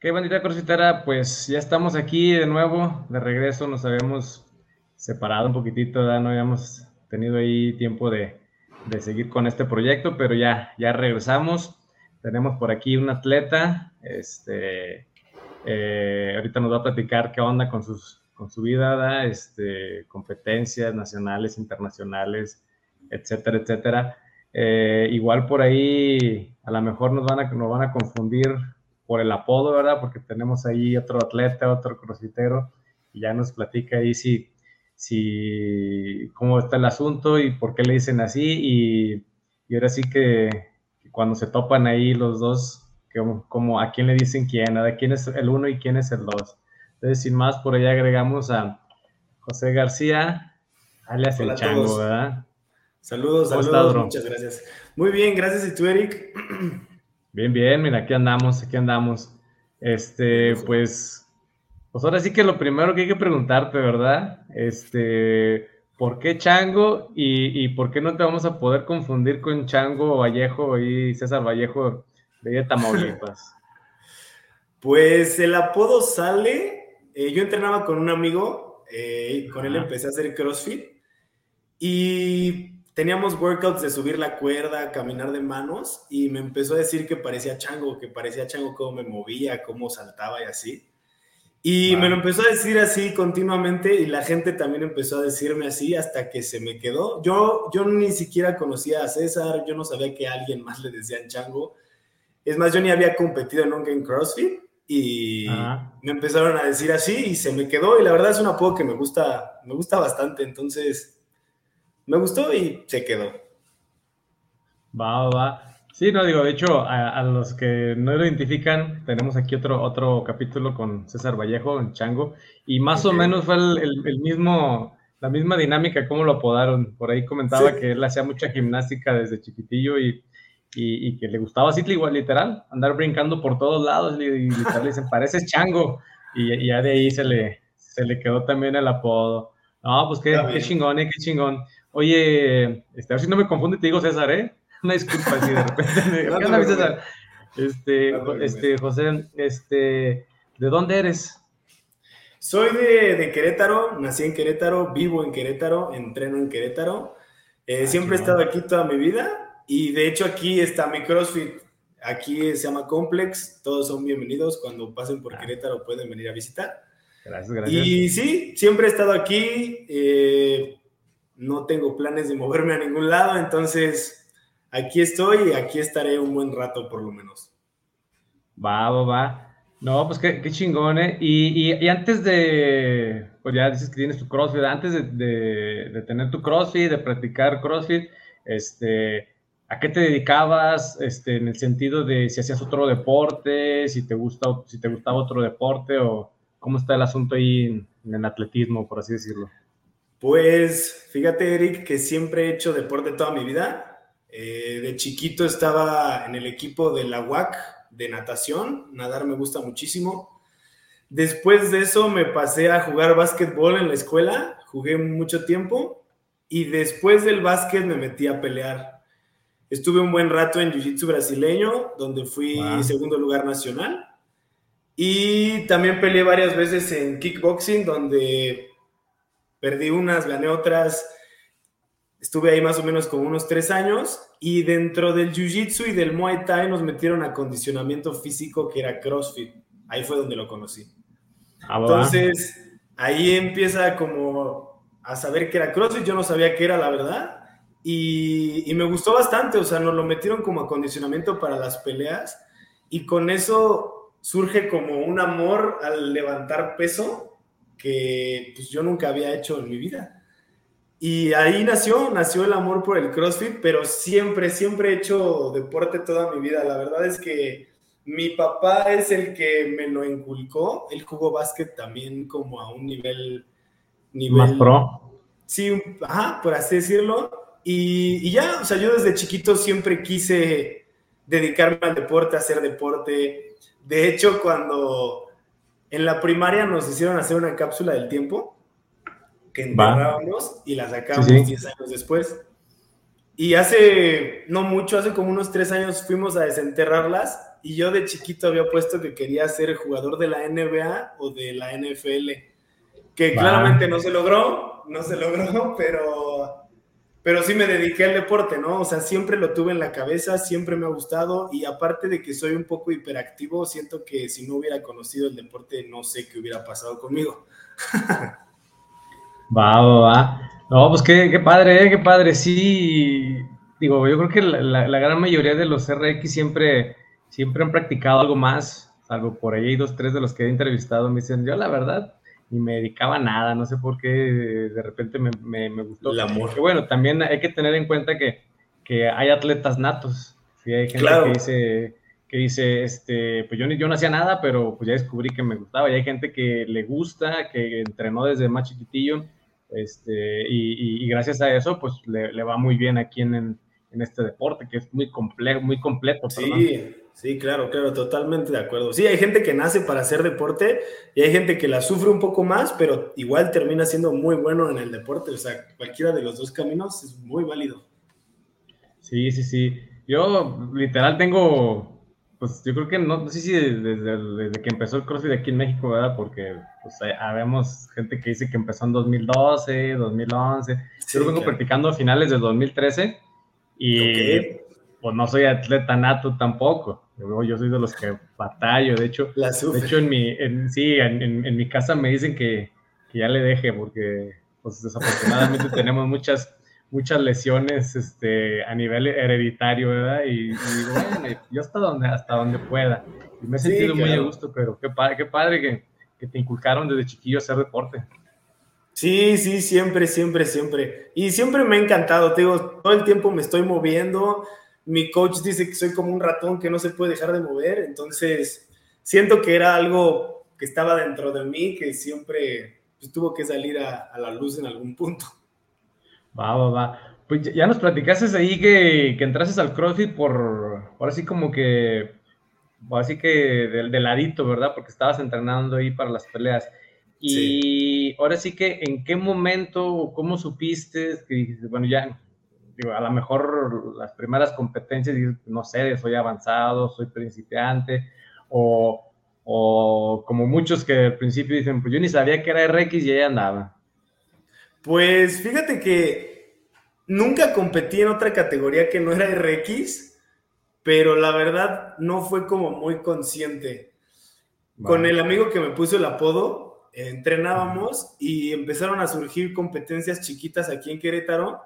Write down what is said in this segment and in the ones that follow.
Qué bandita crossfitera, pues ya estamos aquí de nuevo, de regreso, nos habíamos separado un poquitito, no habíamos tenido ahí tiempo de, de, seguir con este proyecto, pero ya, ya regresamos. Tenemos por aquí un atleta, este, eh, ahorita nos va a platicar qué onda con, sus, con su vida, este, competencias nacionales, internacionales, etcétera, etcétera. Eh, igual por ahí a lo mejor nos van a, nos van a confundir por el apodo, ¿verdad? Porque tenemos ahí otro atleta, otro crossfitero, y ya nos platica ahí si, si, cómo está el asunto y por qué le dicen así, y, y ahora sí que, cuando se topan ahí los dos, como, a quién le dicen quién, a quién es el uno y quién es el dos. Entonces, sin más, por ahí agregamos a José García, alias El Chango, ¿verdad? Saludos, saludos, muchas gracias. Muy bien, gracias. ¿Y tú, Eric? Bien, bien, mira, aquí andamos, aquí andamos. Este, pues, pues ahora sí que lo primero que hay que preguntarte, ¿verdad? Este, ¿por qué Chango y, por qué no te vamos a poder confundir con Chango Vallejo y César Vallejo de Tamaulipas? Pues el apodo sale, eh, yo entrenaba con un amigo, eh, con él empecé a hacer CrossFit y teníamos workouts de subir la cuerda, caminar de manos, y me empezó a decir que parecía chango, que parecía chango cómo me movía, cómo saltaba y así. Y me lo empezó a decir así continuamente y la gente también empezó a decirme así hasta que se me quedó. Yo, yo ni siquiera conocía a César, yo no sabía que a alguien más le decían chango. Es más, yo ni había competido nunca en CrossFit y me empezaron a decir así y se me quedó y la verdad es un apodo que me gusta, me gusta bastante. Entonces, me gustó y se quedó. Va, va. Sí, no digo, de hecho, a, los que no lo identifican, tenemos aquí otro, otro capítulo con César Vallejo en Chango, y más o menos fue el, mismo, la misma dinámica, cómo lo apodaron. Por ahí comentaba que él hacía mucha gimnástica desde chiquitillo y, y, que le gustaba así, literal, andar brincando por todos lados, y, literal le dicen, pareces Chango, y, ya de ahí se le, se le quedó también el apodo. No, pues qué, qué chingón, eh, qué chingón. Oye, este, a ver si no me confunde, te digo César, ¿eh? Una disculpa si de repente. ¿Qué onda, César? Este, este, José, este, ¿de dónde eres? Soy de, Querétaro, nací en Querétaro, vivo en Querétaro, entreno en Querétaro. Eh, ah, siempre he estado aquí toda mi vida y de hecho aquí está mi CrossFit. Aquí se llama Complex, todos son bienvenidos. Cuando pasen por ah. Querétaro pueden venir a visitar. Gracias, gracias. Y sí, siempre he estado aquí. Eh, no tengo planes de moverme a ningún lado, entonces aquí estoy y aquí estaré un buen rato por lo menos. Va, va, va. No, pues qué, chingón, ¿eh? Y, antes de, pues ya dices que tienes tu CrossFit, antes de, tener tu CrossFit, de practicar CrossFit, este, ¿a qué te dedicabas? Este, en el sentido de si hacías otro deporte, si te gusta, si te gustaba otro deporte o cómo está el asunto ahí en el atletismo, por así decirlo. Pues fíjate, Eric, que siempre he hecho deporte toda mi vida. Eh, de chiquito estaba en el equipo de la UAC de natación. Nadar me gusta muchísimo. Después de eso me pasé a jugar básquetbol en la escuela. Jugué mucho tiempo. Y después del básquet me metí a pelear. Estuve un buen rato en Jiu-Jitsu brasileño, donde fui segundo lugar nacional. Y también peleé varias veces en kickboxing, donde Perdí unas, gané otras. Estuve ahí más o menos como unos tres años y dentro del Jiu-Jitsu y del Muay Thai nos metieron a condicionamiento físico que era CrossFit. Ahí fue donde lo conocí. Ah, Entonces, ahí empieza como a saber que era CrossFit. Yo no sabía qué era, la verdad. Y, y, me gustó bastante, o sea, nos lo metieron como acondicionamiento para las peleas y con eso surge como un amor al levantar peso que pues, yo nunca había hecho en mi vida. Y ahí nació, nació el amor por el CrossFit, pero siempre, siempre he hecho deporte toda mi vida. La verdad es que mi papá es el que me lo inculcó. Él jugó básquet también como a un nivel... nivel Más pro. Sí, ajá, por así decirlo. Y, y ya, o sea, yo desde chiquito siempre quise dedicarme al deporte, hacer deporte. De hecho, cuando en la primaria nos hicieron hacer una cápsula del tiempo que enterrábamos y la sacamos 10 años después. Y hace, no mucho, hace como unos 3 años fuimos a desenterrarlas y yo de chiquito había puesto que quería ser jugador de la NBA o de la NFL, que claramente no se logró, no se logró, pero pero sí me dediqué al deporte, ¿no? O sea, siempre lo tuve en la cabeza, siempre me ha gustado y aparte de que soy un poco hiperactivo, siento que si no hubiera conocido el deporte, no sé qué hubiera pasado conmigo. va, va, va. No, pues qué, padre, ¿eh? qué padre. Sí, digo, yo creo que la, la, gran mayoría de los RX siempre, siempre han practicado algo más, salvo por ahí dos, tres de los que he entrevistado me dicen, yo la verdad, y me dedicaba a nada, no sé por qué de repente me, me, gustó. El amor. Que bueno, también hay que tener en cuenta que, que hay atletas natos, ¿sí? hay gente que dice, que dice, este, pues yo, yo no hacía nada, pero pues ya descubrí que me gustaba, y hay gente que le gusta, que entrenó desde más chiquitillo, este, y, y, gracias a eso, pues le, le va muy bien aquí en, en, este deporte, que es muy complejo, muy completo. Sí, Sí, claro, claro, totalmente de acuerdo. Sí, hay gente que nace para hacer deporte y hay gente que la sufre un poco más, pero igual termina siendo muy bueno en el deporte. O sea, cualquiera de los dos caminos es muy válido. Sí, sí, sí. Yo literal tengo, pues yo creo que no, no sé si desde, que empezó el CrossFit aquí en México, ¿verdad? Porque pues habemos gente que dice que empezó en 2012, 2011. yo vengo practicando a finales del 2013 y pues no soy atleta nato tampoco. Yo soy de los que batallo. De hecho, de hecho en mi, sí, en, mi casa me dicen que, ya le deje porque pues desafortunadamente tenemos muchas, muchas lesiones este, a nivel hereditario, ¿verdad? Y, digo, bueno, yo hasta donde, hasta donde pueda. Y me he sentido muy a gusto, pero qué padre, qué padre que, que te inculcaron desde chiquillo hacer deporte. Sí, sí, siempre, siempre, siempre. Y siempre me ha encantado, te digo, todo el tiempo me estoy moviendo, mi coach dice que soy como un ratón que no se puede dejar de mover, entonces siento que era algo que estaba dentro de mí, que siempre pues, tuvo que salir a, la luz en algún punto. Va, va, va. Pues ya nos platicaste ahí que, que entrases al CrossFit por, por así como que, así que del, ladito, ¿verdad? Porque estabas entrenando ahí para las peleas. Y ahora sí que, ¿en qué momento, cómo supiste que bueno, ya a lo mejor las primeras competencias, no sé, soy avanzado, soy principiante, o, o como muchos que al principio dicen, pues yo ni sabía que era RX y ahí andaba. Pues fíjate que nunca competí en otra categoría que no era RX, pero la verdad no fue como muy consciente. Con el amigo que me puso el apodo, entrenábamos y empezaron a surgir competencias chiquitas aquí en Querétaro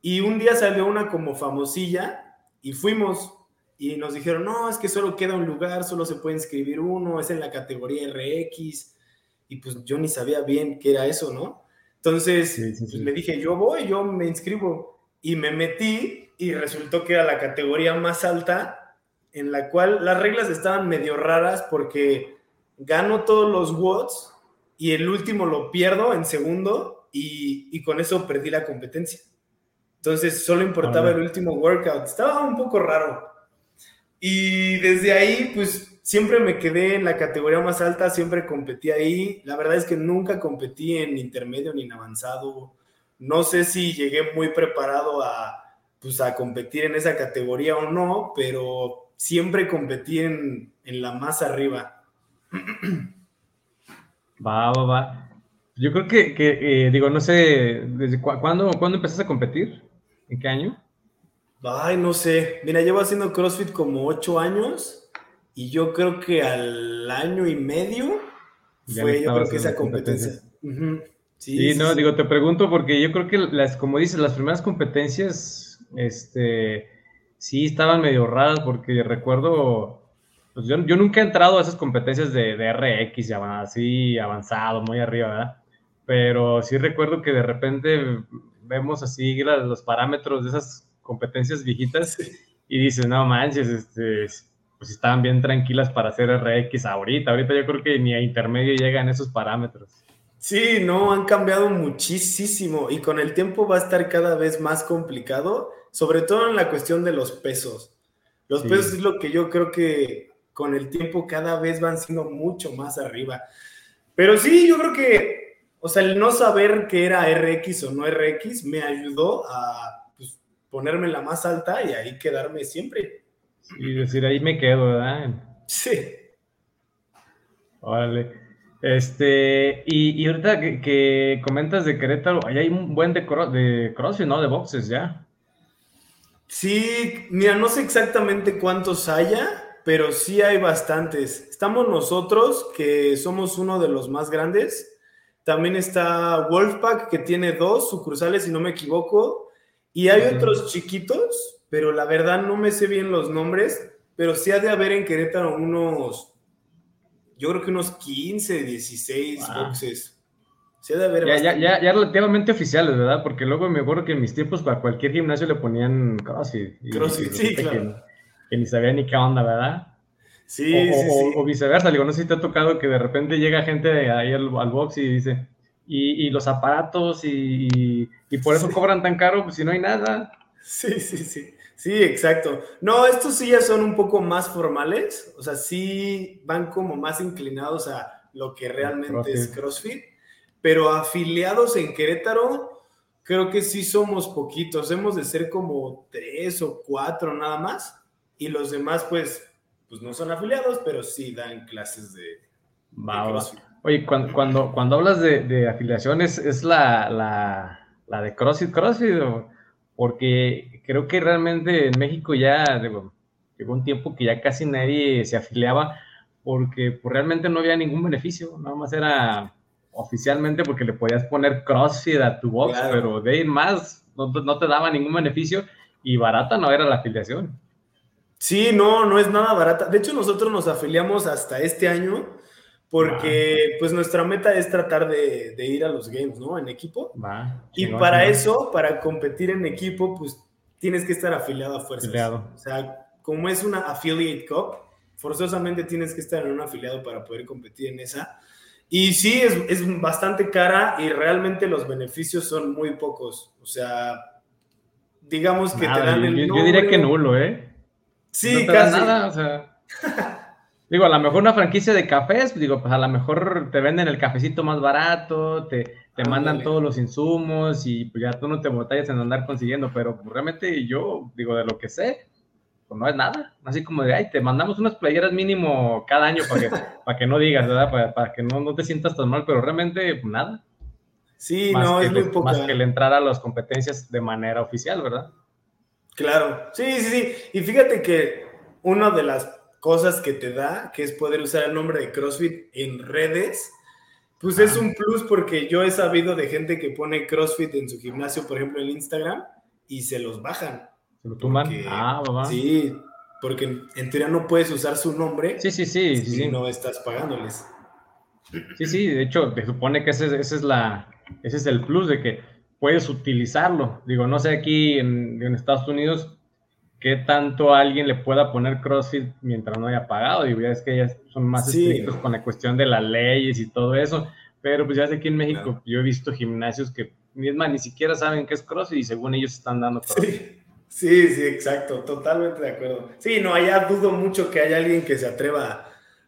y un día salió una como famosilla y fuimos y nos dijeron, no, es que solo queda un lugar, solo se puede inscribir uno, es en la categoría RX. Y pues yo ni sabía bien qué era eso, ¿no? Entonces le dije, yo voy, yo me inscribo. Y me metí y resultó que era la categoría más alta, en la cual las reglas estaban medio raras porque gano todos los watts y el último lo pierdo en segundo y, y con eso perdí la competencia. Entonces solo importaba el último workout. Estaba un poco raro. Y desde ahí, pues siempre me quedé en la categoría más alta, siempre competí ahí. La verdad es que nunca competí en intermedio ni en avanzado. No sé si llegué muy preparado a, pues, a competir en esa categoría o no, pero siempre competí en, la más arriba. Va, va, va. Yo creo que, eh, digo, no sé, ¿desde cuándo, ¿cuándo empezaste a competir? ¿En qué año? Ay, no sé. Mira, llevo haciendo CrossFit como ocho años y yo creo que al año y medio fue, yo creo que esa competencia. sí, no, digo, te pregunto porque yo creo que las, como dices, las primeras competencias, este, sí estaban medio raras porque recuerdo, pues yo, yo nunca he entrado a esas competencias de, de RX, así avanzado, muy arriba, ¿verdad? Pero sí recuerdo que de repente vemos así los parámetros de esas competencias viejitas y dices, no manches, este, pues estaban bien tranquilas para hacer RX ahorita. Ahorita yo creo que ni a intermedio llegan esos parámetros. Sí, no, han cambiado muchísimo y con el tiempo va a estar cada vez más complicado, sobre todo en la cuestión de los pesos. Los pesos es lo que yo creo que con el tiempo cada vez van siendo mucho más arriba. Pero sí, yo creo que o sea, el no saber que era RX o no RX me ayudó a pues, ponerme la más alta y ahí quedarme siempre. Y decir, ahí me quedo, ¿verdad? Sí. Órale. Este, y, ahorita que, comentas de Querétaro, ahí hay un buen de, de CrossFit, ¿no? De boxes ya. Sí, mira, no sé exactamente cuántos haya, pero sí hay bastantes. Estamos nosotros, que somos uno de los más grandes. También está Wolfpack, que tiene dos sucursales, si no me equivoco. Y hay otros chiquitos, pero la verdad no me sé bien los nombres, pero sí ha de haber en Querétaro unos yo creo que unos 15, 16 boxes. Se de haber ya, ya, ya, relativamente oficiales, ¿verdad? Porque luego me acuerdo que en mis tiempos para cualquier gimnasio le ponían CrossFit. CrossFit, sí, claro. Que, ni sabía ni qué onda, ¿verdad? Sí, o, sí, sí. o, viceversa, digo, no sé si te ha tocado que de repente llega gente ahí al, box y dice, y, y los aparatos y, y, por eso cobran tan caro, pues si no hay nada. Sí, sí, sí. Sí, exacto. No, estos sí ya son un poco más formales, o sea, sí van como más inclinados a lo que realmente es CrossFit, pero afiliados en Querétaro, creo que sí somos poquitos, hemos de ser como tres o cuatro nada más, y los demás pues, pues no son afiliados, pero sí dan clases de, CrossFit. Oye, cuando, cuando, cuando hablas de, afiliaciones, ¿es la, la, la de CrossFit CrossFit porque creo que realmente en México ya llegó un tiempo que ya casi nadie se afiliaba porque pues, realmente no había ningún beneficio, nada más era oficialmente porque le podías poner CrossFit a tu box, pero de ir más no, no, te daba ningún beneficio y barata no era la afiliación. Sí, no, no es nada barata. De hecho, nosotros nos afiliamos hasta este año porque pues nuestra meta es tratar de, ir a los games, ¿no? En equipo. y para eso, para competir en equipo, pues tienes que estar afiliado a fuerzas. O sea, como es una affiliate cup, forzosamente tienes que estar en un afiliado para poder competir en esa. Y sí, es, es bastante cara y realmente los beneficios son muy pocos. O sea, digamos que te dan el yo, yo, diría que nulo, ¿eh? Sí, casi. nada, o sea. Digo, a lo mejor una franquicia de cafés, digo, pues a lo mejor te venden el cafecito más barato, te, te mandan todos los insumos y pues ya tú no te botallas en andar consiguiendo, pero pues, realmente yo, digo, de lo que sé, pues no es nada. Así como de, ay, te mandamos unas playeras mínimo cada año para que, para que no digas, ¿verdad? Para, para que no, no, te sientas tan mal, pero realmente pues, nada. Sí, no, es muy poco. Más que el entrar a las competencias de manera oficial, ¿verdad? Claro, sí, sí, sí. Y fíjate que una de las cosas que te da, que es poder usar el nombre de CrossFit en redes, pues es un plus porque yo he sabido de gente que pone CrossFit en su gimnasio, por ejemplo, en Instagram, y se los bajan. ¿Se lo toman? ah, mamá. Sí, porque en teoría no puedes usar su nombre. Sí, sí, sí. Si no estás pagándoles. Sí, sí, de hecho, te supone que ese, es la, ese es el plus de que puedes utilizarlo. Digo, no sé, aquí en, en Estados Unidos qué tanto alguien le pueda poner CrossFit mientras no haya pagado. Y ya es que ellas son más estrictos con la cuestión de las leyes y todo eso. Pero pues ya sé que en México yo he visto gimnasios que ni, ni siquiera saben qué es CrossFit y según ellos están dando CrossFit. Sí, sí, exacto, totalmente de acuerdo. Sí, no, allá dudo mucho que haya alguien que se atreva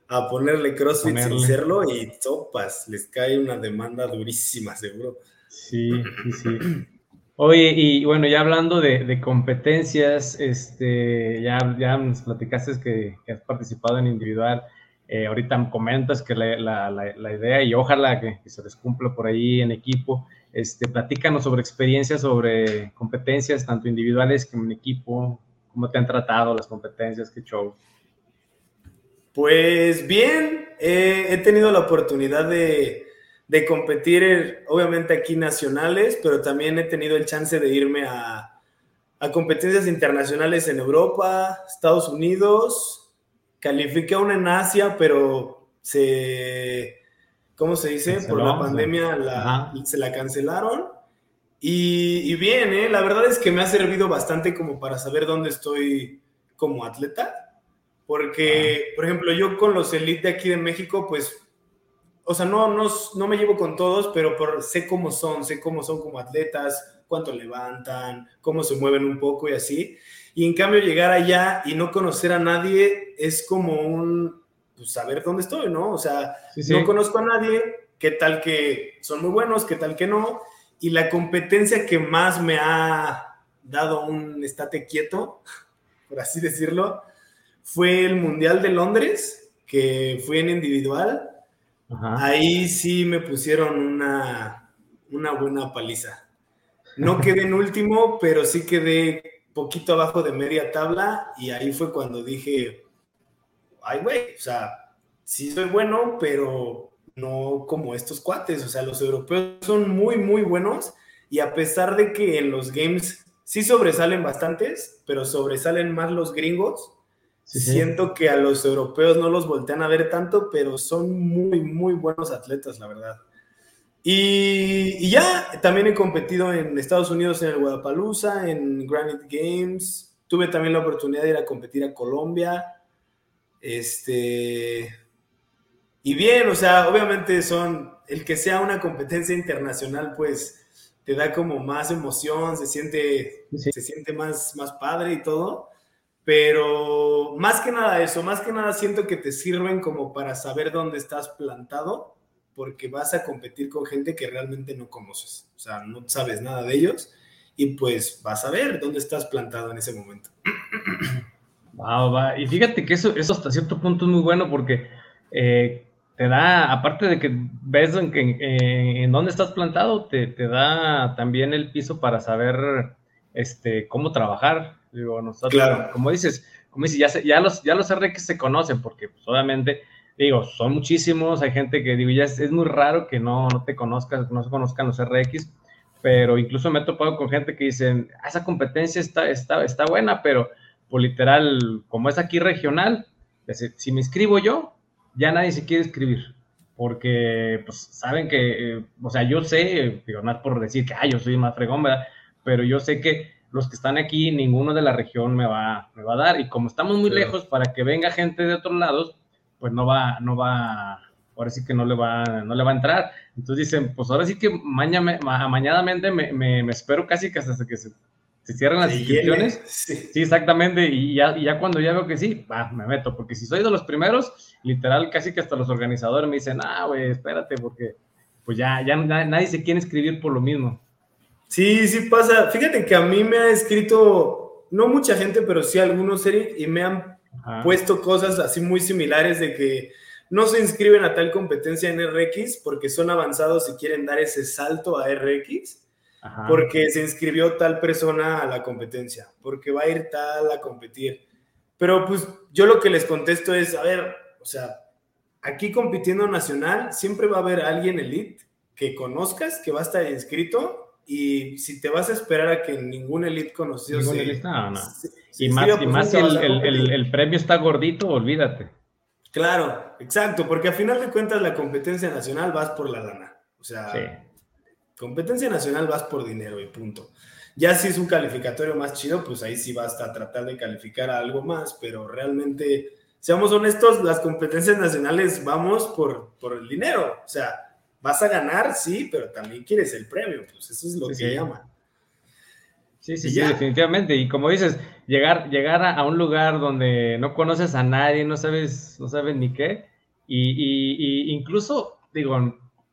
a ponerle CrossFit sin serlo y sopas, les cae una demanda durísima, seguro. Sí, sí, sí. Oye, y bueno, ya hablando de, competencias, este, ya, ya nos platicaste que, has participado en individual. Eh, ahorita comentas que la, la, idea, y ojalá que, se les cumpla por ahí en equipo, este, platícanos sobre experiencias, sobre competencias, tanto individuales como en equipo, cómo te han tratado las competencias, qué show. Pues bien, he tenido la oportunidad de, de competir, obviamente aquí nacionales, pero también he tenido el chance de irme a, a competencias internacionales en Europa, Estados Unidos, califiqué una en Asia, pero se, ¿cómo se dice? Por la pandemia la, se la cancelaron. Y, y, bien, ¿eh? la verdad es que me ha servido bastante como para saber dónde estoy como atleta. Porque, por ejemplo, yo con los elite aquí de México, pues o sea, no, no, no me llevo con todos, pero por, sé cómo son, sé cómo son como atletas, cuánto levantan, cómo se mueven un poco y así. Y en cambio llegar allá y no conocer a nadie es como un, pues saber dónde estoy, ¿no? O sea, no conozco a nadie, qué tal que son muy buenos, qué tal que no. Y la competencia que más me ha dado un estate quieto, por así decirlo, fue el Mundial de Londres, que fui en individual. Ahí sí me pusieron una, una buena paliza. No quedé en último, pero sí quedé poquito abajo de media tabla y ahí fue cuando dije, ay, güey, o sea, sí soy bueno, pero no como estos cuates, o sea, los europeos son muy, muy buenos y a pesar de que en los games sí sobresalen bastantes, pero sobresalen más los gringos, siento que a los europeos no los voltean a ver tanto, pero son muy, muy buenos atletas, la verdad. Y, ya, también he competido en Estados Unidos en el Guadalajara, en Granite Games. Tuve también la oportunidad de ir a competir a Colombia. Este. Y bien, o sea, obviamente son. El que sea una competencia internacional, pues te da como más emoción, se siente, se siente más, más padre y todo. Pero más que nada eso, más que nada siento que te sirven como para saber dónde estás plantado porque vas a competir con gente que realmente no conoces, o sea, no sabes nada de ellos y pues vas a ver dónde estás plantado en ese momento. Wow, va. Y fíjate que eso, eso hasta cierto punto es muy bueno porque eh, te da, aparte de que ves en, en dónde estás plantado, te, te, da también el piso para saber este, cómo trabajar. Digo, nosotros, claro. como dices, como dices, ya, ya, los, ya los RX se conocen porque pues, obviamente digo, son muchísimos, hay gente que digo, ya es, muy raro que no, no te conozcas, no se conozcan los RX, pero incluso me he topado con gente que dicen, ah, esa competencia está, está, está buena, pero pues literal, como es aquí regional, si me inscribo yo, ya nadie se quiere inscribir, porque pues saben que, eh, o sea, yo sé, digo, no es por decir que, ah, yo soy más fregón, ¿verdad? Pero yo sé que los que están aquí, ninguno de la región me va, me va a dar, y como estamos muy lejos, para que venga gente de otros lados, pues no va, no va, ahora sí que no le va, no le va a entrar. Entonces dicen, pues ahora sí que mañana, mañanamente me, me, espero casi que hasta que se, se cierren las inscripciones. Sí. exactamente. Y ya, ya cuando ya veo que sí, va, me meto. Porque si soy de los primeros, literal, casi que hasta los organizadores me dicen, ah, güey, espérate, porque pues ya, ya nadie se quiere inscribir por lo mismo. Sí, sí pasa. Fíjate que a mí me ha escrito, no mucha gente, pero sí algunos, Eric, y me han puesto cosas así muy similares de que no se inscriben a tal competencia en RX porque son avanzados y quieren dar ese salto a RX, porque se inscribió tal persona a la competencia, porque va a ir tal a competir. Pero pues yo lo que les contesto es, a ver, o sea, aquí compitiendo nacional siempre va a haber alguien elite que conozcas, que va a estar inscrito y si te vas a esperar a que ningún elite conocido se, y más, y más si el, premio está gordito, olvídate. Claro, exacto, porque a final de cuentas la competencia nacional vas por la lana. O sea, competencia nacional vas por dinero y punto. Ya si es un calificatorio más chido, pues ahí sí vas a tratar de calificar a algo más, pero realmente, seamos honestos, las competencias nacionales vamos por, por el dinero. O sea, vas a ganar, sí, pero también quieres el premio, pues eso es lo que llama. Sí, sí, sí, definitivamente. Y como dices, llegar, llegar a, un lugar donde no conoces a nadie, no sabes, no sabes ni qué, y, incluso, digo,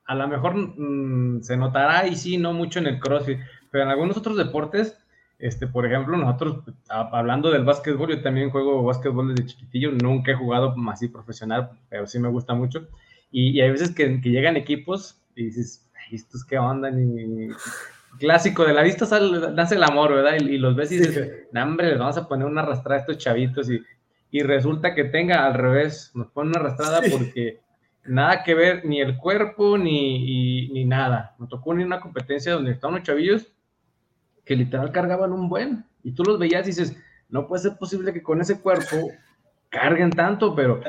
a lo mejor mm, se notará y sí, no mucho en el CrossFit, pero en algunos otros deportes, este, por ejemplo, nosotros, hablando del básquetbol, yo también juego básquetbol desde chiquitillo, nunca he jugado así profesional, pero sí me gusta mucho. Y, hay veces que, llegan equipos y dices, ¿estos qué onda? Ni, clásico, de la vista sale, nace el amor, ¿verdad? Y, los ves y dices, no, hombre, les vamos a poner una arrastrada a estos chavitos y, y resulta que tenga al revés, nos ponen una arrastrada porque nada que ver, ni el cuerpo, ni, ni nada. Me tocó unir una competencia donde estaban unos chavillos que literal cargaban un buen, y tú los veías y dices, no puede ser posible que con ese cuerpo carguen tanto, pero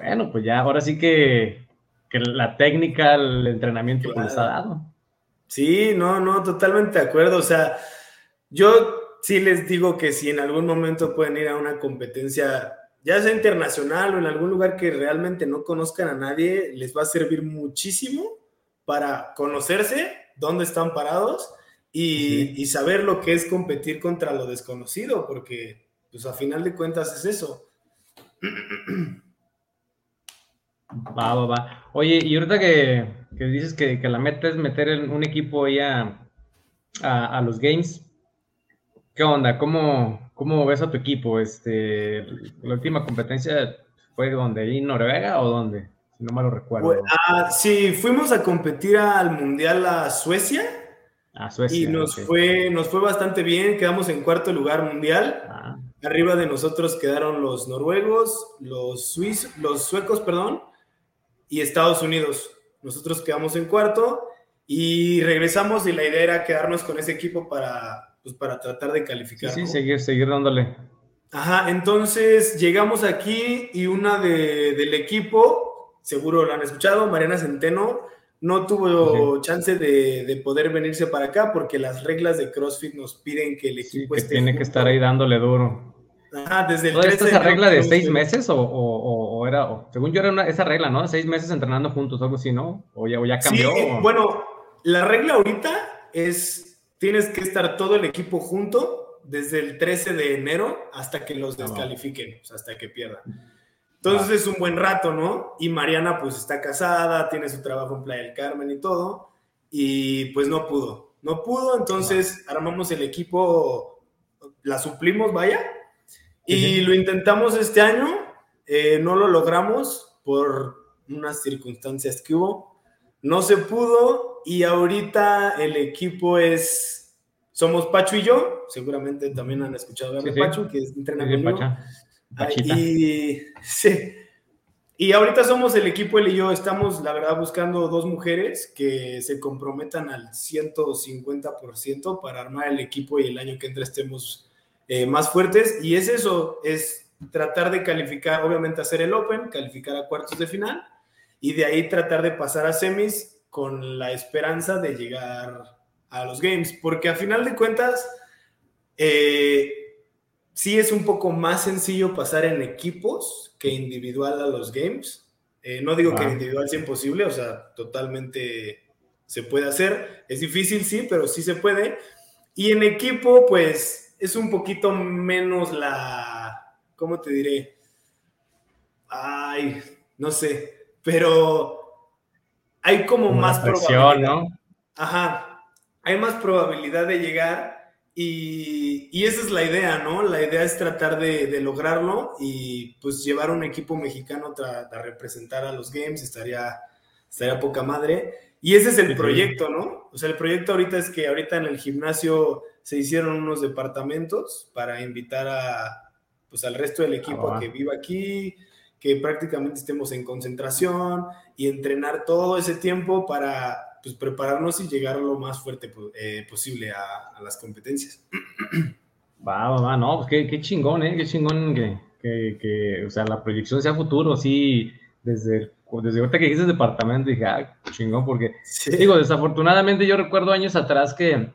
bueno, pues ya ahora sí que, que la técnica, el entrenamiento que les ha dado. Sí, no, no, totalmente de acuerdo. O sea, yo sí les digo que si en algún momento pueden ir a una competencia, ya sea internacional o en algún lugar que realmente no conozcan a nadie, les va a servir muchísimo para conocerse, dónde están parados y, saber lo que es competir contra lo desconocido, porque pues a final de cuentas es eso. Va, va, va. Oye, y ahorita que, dices que, la meta es meter en un equipo ahí a, los games, ¿qué onda? ¿Cómo, ¿cómo ves a tu equipo? Este, la última competencia fue donde, ¿en Noruega o dónde? Si no me lo recuerdo. ah, sí, fuimos a competir al Mundial a Suecia. A Suecia. Y nos, fue, nos fue bastante bien, quedamos en cuarto lugar mundial. Ah. Arriba de nosotros quedaron los noruegos, los suizos, los suecos, perdón, y Estados Unidos. Nosotros quedamos en cuarto y regresamos y la idea era quedarnos con ese equipo para, pues, para tratar de calificar. Sí, seguir, seguir dándole. Ajá, entonces llegamos aquí y una de, del equipo, seguro lo han escuchado, Mariana Centeno, no tuvo chance de, poder venirse para acá porque las reglas de CrossFit nos piden que el equipo esté. Tiene que estar ahí dándole duro. Ajá, desde el esa regla de seis meses o, era, según yo era esa regla, ¿no? Seis meses entrenando juntos, algo así, ¿no? O ya, ya cambió. Sí, bueno, la regla ahorita es, tienes que estar todo el equipo junto desde el 13 de enero hasta que los ah, descalifiquen, o sea, hasta que pierdan. Entonces ah. es un buen rato, ¿no? Y Mariana pues está casada, tiene su trabajo en Playa del Carmen y todo, y pues no pudo, no pudo, entonces ah. armamos el equipo, la suplimos, vaya, y lo intentamos este año, eh, no lo logramos por unas circunstancias que hubo, no se pudo y ahorita el equipo es, somos Pacho y yo, seguramente también han escuchado de Pacho, que es entrenador. y, sí. Y ahorita somos el equipo, él y yo, estamos, la verdad, buscando dos mujeres que se comprometan al 150% para armar el equipo y el año que entra estemos eh, más fuertes. Y es eso, es tratar de calificar, obviamente hacer el Open, calificar a cuartos de final y de ahí tratar de pasar a semis con la esperanza de llegar a los games, porque a final de cuentas, eh, sí es un poco más sencillo pasar en equipos que individual a los games. Eh, no digo que individual sea imposible, o sea, totalmente se puede hacer. Es difícil, sí, pero sí se puede. Y en equipo, pues es un poquito menos la, ¿cómo te diré? Ay, no sé, pero hay como, más probabilidad. ¿no? Ajá, hay más probabilidad de llegar y, esa es la idea, ¿no? La idea es tratar de, lograrlo y pues llevar un equipo mexicano a, representar a los Games estaría, estaría poca madre. Y ese es el proyecto, ¿no? O sea, el proyecto ahorita es que ahorita en el gimnasio se hicieron unos departamentos para invitar a, pues, al resto del equipo a ah, que viva aquí, que prácticamente estemos en concentración y entrenar todo ese tiempo para pues, prepararnos y llegar lo más fuerte eh, posible a, las competencias. Va, va, va, no, pues qué, qué chingón, ¿eh? Qué chingón que, que, que, o sea, la proyección sea futuro, sí, desde, desde ahorita que dices departamento, dije, ah, chingón, porque, digo, desafortunadamente yo recuerdo años atrás que,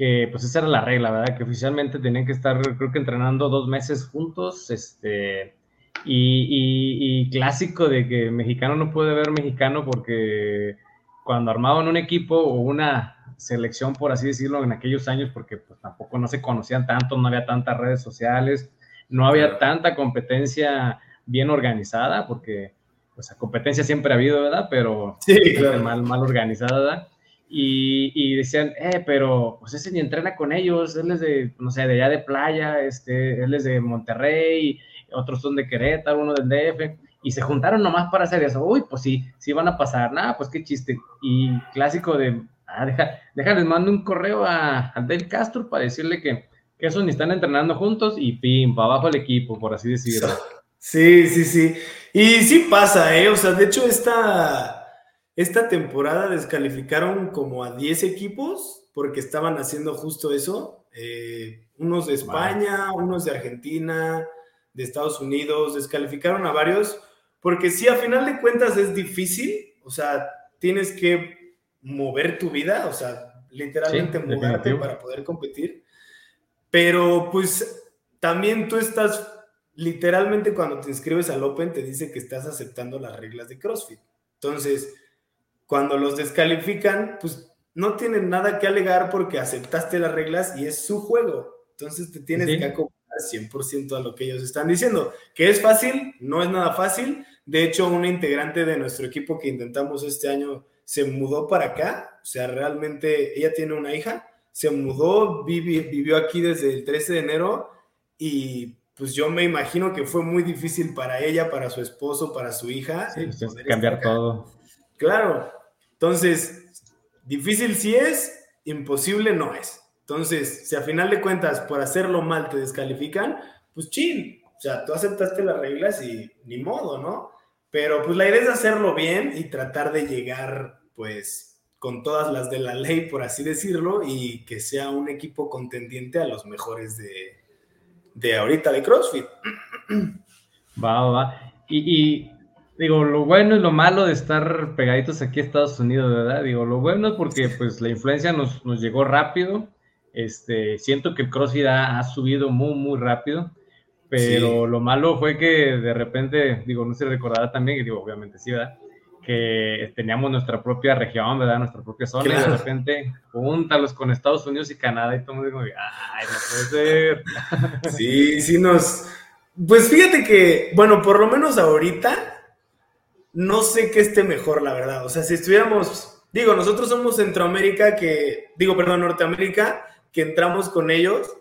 que, pues esa era la regla, ¿verdad? Que oficialmente tenían que estar, creo que entrenando dos meses juntos, este, y, clásico de que mexicano no puede ver mexicano porque cuando armaban un equipo o una selección, por así decirlo, en aquellos años, porque pues, tampoco no se conocían tanto, no había tantas redes sociales, no había tanta competencia bien organizada, porque pues la competencia siempre ha habido, ¿verdad? Pero mal, mal organizada, ¿verdad? Y, y, decían, eh, pero pues ese ni entrena con ellos, él es de, no sé, de allá de playa, este, él es de Monterrey, otros son de Querétaro, uno del DF, y se juntaron nomás para hacer eso. Uy, pues sí, sí van a pasar, nada, pues qué chiste. Y clásico de, ah, deja, déjales, mando un correo a, Del Castro para decirle que, que esos ni están entrenando juntos y pim, para abajo el equipo, por así decirlo. Sí, sí, sí. Y sí pasa, ¿eh? O sea, de hecho, esta, esta temporada descalificaron como a 10 equipos porque estaban haciendo justo eso. Eh, unos de España, unos de Argentina, de Estados Unidos, descalificaron a varios, porque sí, a final de cuentas es difícil, o sea, tienes que mover tu vida, o sea, literalmente moverte para poder competir, pero pues también tú estás, literalmente cuando te inscribes al Open te dice que estás aceptando las reglas de CrossFit. Entonces, cuando los descalifican, pues no tienen nada que alegar porque aceptaste las reglas y es su juego. Entonces te tienes que acoplar 100% a lo que ellos están diciendo. ¿Que es fácil? No es nada fácil. De hecho, una integrante de nuestro equipo que intentamos este año se mudó para acá. O sea, realmente ella tiene una hija, se mudó, vivió aquí desde el 13 de enero y pues yo me imagino que fue muy difícil para ella, para su esposo, para su hija. Sí, cambiar todo. Claro, entonces, difícil sí es, imposible no es. Entonces, si a final de cuentas por hacerlo mal te descalifican, pues chill. O sea, tú aceptaste las reglas y ni modo, ¿no? Pero pues la idea es hacerlo bien y tratar de llegar, pues, con todas las de la ley, por así decirlo, y que sea un equipo contendiente a los mejores de, de ahorita de CrossFit. Va, va. Y, digo, lo bueno y lo malo de estar pegaditos aquí a Estados Unidos, ¿verdad? Digo, lo bueno es porque pues la influencia nos, nos llegó rápido. Este, siento que el CrossFit ha, subido muy, muy rápido. Pero lo malo fue que de repente, digo, no se recordará también, que digo, obviamente sí, ¿verdad? que teníamos nuestra propia región, ¿verdad? Nuestra propia zona, y de repente, júntalos con Estados Unidos y Canadá, y todo el mundo digo, ay, no puede ser. Sí, sí nos... Pues fíjate que, bueno, por lo menos ahorita, no sé qué esté mejor, la verdad. O sea, si estuviéramos, digo, nosotros somos Centroamérica, que, digo, perdón, Norteamérica, que entramos con ellos,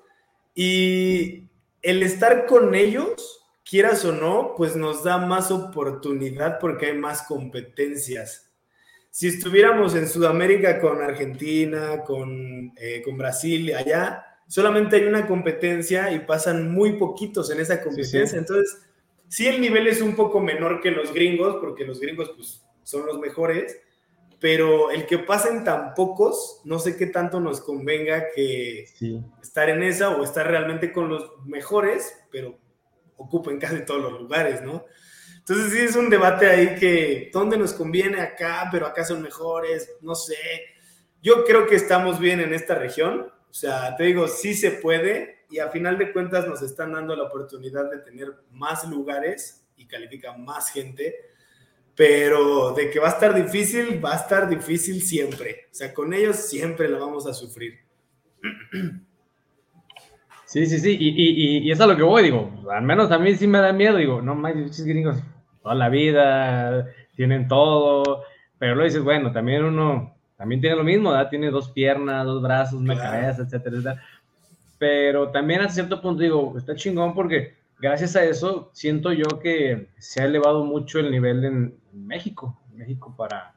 y el estar con ellos quieras o no, pues nos da más oportunidad porque hay más competencias. Si estuviéramos en Sudamérica con Argentina, con, eh, con Brasil, allá, solamente hay una competencia y pasan muy poquitos en esa competencia. Entonces, sí el nivel es un poco menor que los gringos, porque los gringos pues, son los mejores, pero el que pasen tan pocos, no sé qué tanto nos convenga que estar en esa o estar realmente con los mejores, pero ocupen casi todos los lugares, ¿no? Entonces sí es un debate ahí que, ¿dónde nos conviene acá? Pero acá son mejores, no sé. Yo creo que estamos bien en esta región, o sea, te digo, sí se puede y a final de cuentas nos están dando la oportunidad de tener más lugares y califica más gente, pero de que va a estar difícil, va a estar difícil siempre. O sea, con ellos siempre la vamos a sufrir. Sí, sí, sí, y, y, y, es a lo que voy, digo, al menos a mí sí me da miedo, digo, no más, gringos, toda la vida, tienen todo, pero luego dices, bueno, también uno, también tiene lo mismo, ¿verdad? Tiene dos piernas, dos brazos, una cabeza, etcétera, etcétera. Pero también a cierto punto digo, está chingón porque gracias a eso siento yo que se ha elevado mucho el nivel en, México, México para,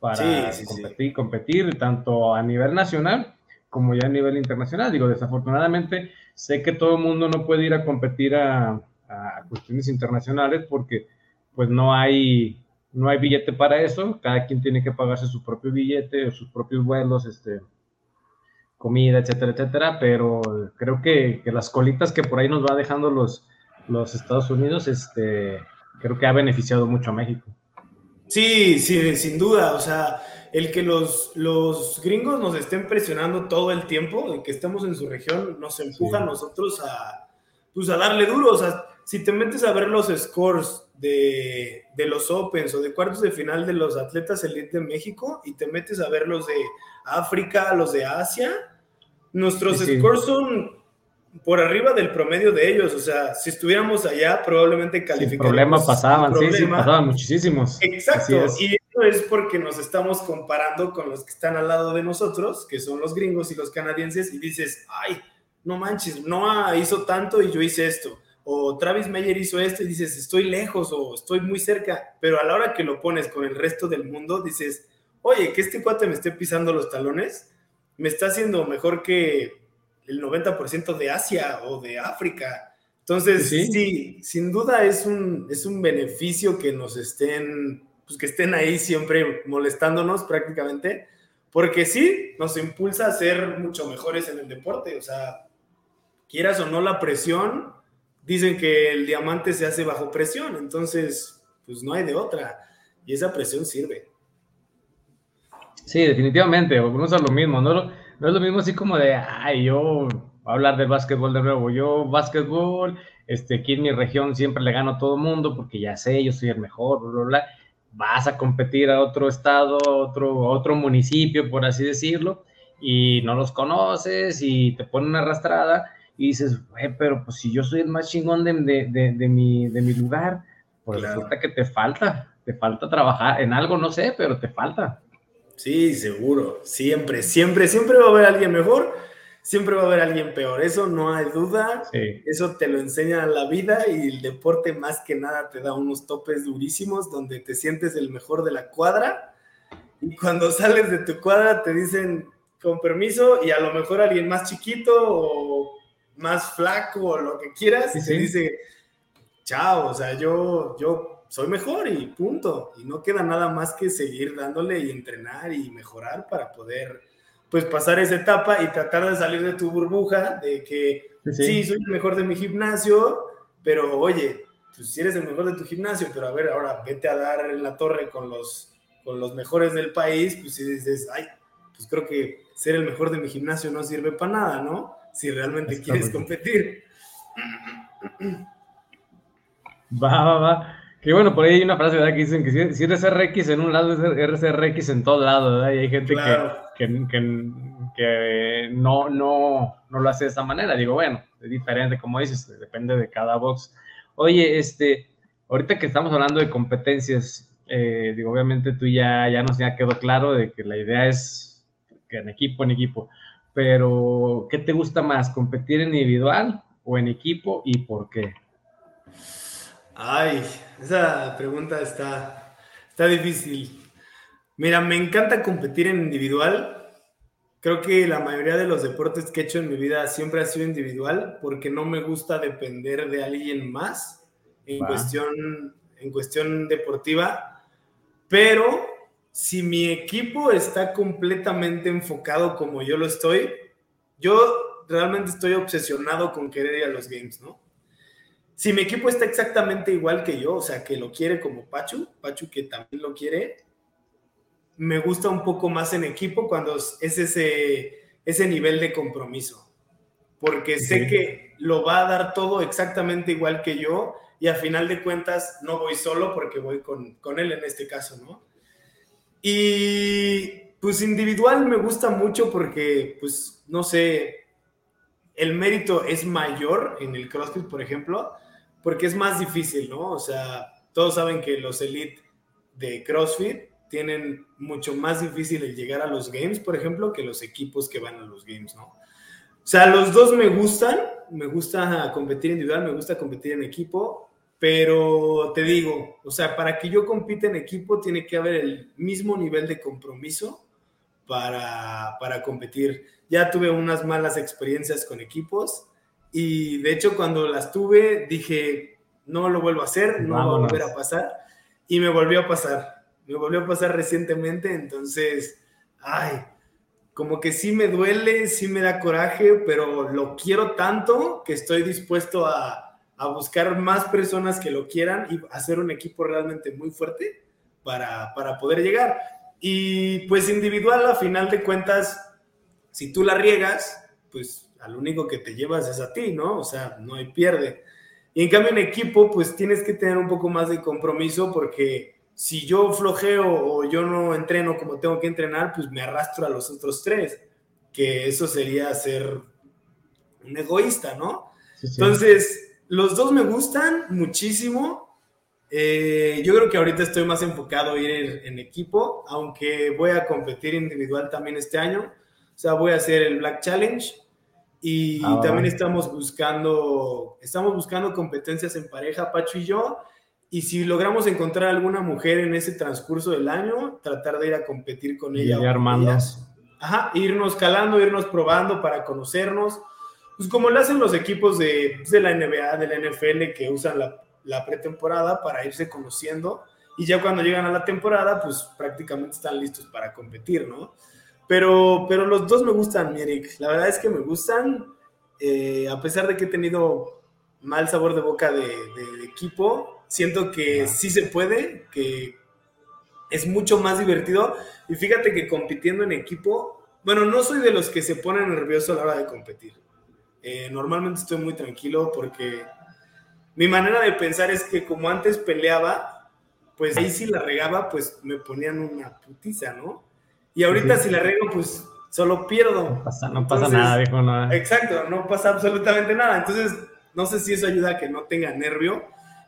para competir, competir tanto a nivel nacional como ya a nivel internacional. Digo, desafortunadamente Sé que todo el mundo no puede ir a competir a, cuestiones internacionales porque pues no hay, no hay billete para eso, cada quien tiene que pagarse su propio billete, sus propios vuelos, este, comida, etcétera, etcétera, pero creo que, que, las colitas que por ahí nos va dejando los, los Estados Unidos, este, creo que ha beneficiado mucho a México. Sí, sí, sin duda, o sea, el que los, los gringos nos estén presionando todo el tiempo, el que estemos en su región, nos empuja a nosotros a, pues a darle duro. O sea, si te metes a ver los scores de, de, los Opens o de cuartos de final de los atletas elite de México y te metes a ver los de África, los de Asia, nuestros scores son por arriba del promedio de ellos. O sea, si estuviéramos allá, probablemente calificaríamos. problemas pasaban, sí, sí, pasaban muchísimos. Exacto. Y es porque nos estamos comparando con los que están al lado de nosotros, que son los gringos y los canadienses, y dices, ay, no manches, Noah hizo tanto y yo hice esto. O Travis Meyer hizo esto y dices, estoy lejos o estoy muy cerca. Pero a la hora que lo pones con el resto del mundo, dices, oye, que este cuate me esté pisando los talones, me está haciendo mejor que el 90% de Asia o de África. Entonces, sí, sí sin duda es un, es un beneficio que nos estén pues que estén ahí siempre molestándonos prácticamente, porque sí, nos impulsa a ser mucho mejores en el deporte, o sea, quieras o no la presión, dicen que el diamante se hace bajo presión, entonces, pues no hay de otra, y esa presión sirve. Sí, definitivamente, no es lo mismo, no, no es lo mismo así como de, ay, yo voy a hablar del básquetbol de nuevo, yo básquetbol, este, aquí en mi región siempre le gano a todo el mundo porque ya sé, yo soy el mejor, bla, bla, bla vas a competir a otro estado, otro, otro municipio, por así decirlo, y no los conoces y te ponen una arrastrada y dices, pero pues si yo soy el más chingón de, de, de, mi, de mi lugar, pues resulta que te falta, te falta trabajar en algo, no sé, pero te falta. Sí, seguro, siempre, siempre, siempre va a haber alguien mejor. siempre va a haber alguien peor, eso no hay duda, eso te lo enseña la vida y el deporte más que nada te da unos topes durísimos donde te sientes el mejor de la cuadra. Y cuando sales de tu cuadra te dicen con permiso y a lo mejor alguien más chiquito o más flaco o lo que quieras y te dice, chao, o sea, yo, yo soy mejor y punto. Y no queda nada más que seguir dándole y entrenar y mejorar para poder pues pasar esa etapa y tratar de salir de tu burbuja, de que sí, soy el mejor de mi gimnasio, pero oye, pues si eres el mejor de tu gimnasio, pero a ver, ahora vete a dar en la torre con los, con los mejores del país, pues si dices, ay, pues creo que ser el mejor de mi gimnasio no sirve para nada, ¿no? Si realmente quieres competir. Va, va, va. Que bueno, por ahí hay una frase, ¿verdad? Que dicen que si, eres RX en un lado, eres RX en todo lado, ¿verdad? Y hay gente que, que, no, no, no lo hace de esa manera. Digo, bueno, es diferente, como dices, depende de cada box. Oye, este, ahorita que estamos hablando de competencias, eh, digo, obviamente tú ya, ya nos ya quedó claro de que la idea es que en equipo, en equipo, pero ¿qué te gusta más, competir en individual o en equipo y por qué? Ay, esa pregunta está, está difícil. Mira, me encanta competir en individual. Creo que la mayoría de los deportes que he hecho en mi vida siempre ha sido individual porque no me gusta depender de alguien más en, cuestión, en cuestión deportiva. Pero si mi equipo está completamente enfocado como yo lo estoy, yo realmente estoy obsesionado con querer ir a los games, ¿no? Si mi equipo está exactamente igual que yo, o sea, que lo quiere como Pachu, Pachu que también lo quiere, me gusta un poco más en equipo cuando es ese, ese nivel de compromiso, porque sé que lo va a dar todo exactamente igual que yo y a final de cuentas no voy solo porque voy con, con él en este caso, ¿no? Y pues individual me gusta mucho porque, pues, no sé, el mérito es mayor en el CrossFit, por ejemplo, porque es más difícil, ¿no? O sea, todos saben que los elite de CrossFit tienen mucho más difícil el llegar a los games, por ejemplo, que los equipos que van a los games, ¿no? O sea, los dos me gustan, me gusta competir individual, me gusta competir en equipo, pero te digo, o sea, para que yo compita en equipo tiene que haber el mismo nivel de compromiso para, para competir. Ya tuve unas malas experiencias con equipos, y de hecho, cuando las tuve, dije, no lo vuelvo a hacer, no va a volver a pasar. Y me volvió a pasar. Me volvió a pasar recientemente. Entonces, ay, como que sí me duele, sí me da coraje, pero lo quiero tanto que estoy dispuesto a, a buscar más personas que lo quieran y hacer un equipo realmente muy fuerte para, para poder llegar. Y pues individual, a final de cuentas, si tú la riegas, pues al único que te llevas es a ti, ¿no? O sea, no hay pierde. Y en cambio en equipo, pues tienes que tener un poco más de compromiso porque si yo flojeo o yo no entreno como tengo que entrenar, pues me arrastro a los otros tres, que eso sería ser un egoísta, ¿no? Entonces, los dos me gustan muchísimo. Eh, yo creo que ahorita estoy más enfocado a ir en equipo, aunque voy a competir individual también este año. O sea, voy a hacer el Black Challenge y ah, también estamos buscando, estamos buscando competencias en pareja, Pacho y yo. Y si logramos encontrar alguna mujer en ese transcurso del año, tratar de ir a competir con ella. Y armando. Ajá, irnos calando, irnos probando para conocernos. Pues como lo hacen los equipos de, pues, de la NBA, de la NFL, que usan la, la pretemporada para irse conociendo. Y ya cuando llegan a la temporada, pues prácticamente están listos para competir, ¿no? Pero, pero los dos me gustan, Mirik. La verdad es que me gustan. Eh, a pesar de que he tenido mal sabor de boca de, equipo, siento que sí se puede, que es mucho más divertido. Y fíjate que compitiendo en equipo, bueno, no soy de los que se ponen nervioso a la hora de competir. Eh, normalmente estoy muy tranquilo porque mi manera de pensar es que como antes peleaba, pues ahí si la regaba, pues me ponían una putiza, ¿no? Y ahorita si la arreglo, pues solo pierdo. No pasa, no pasa nada, dijo nada. Exacto, no pasa absolutamente nada. Entonces, no sé si eso ayuda a que no tenga nervio,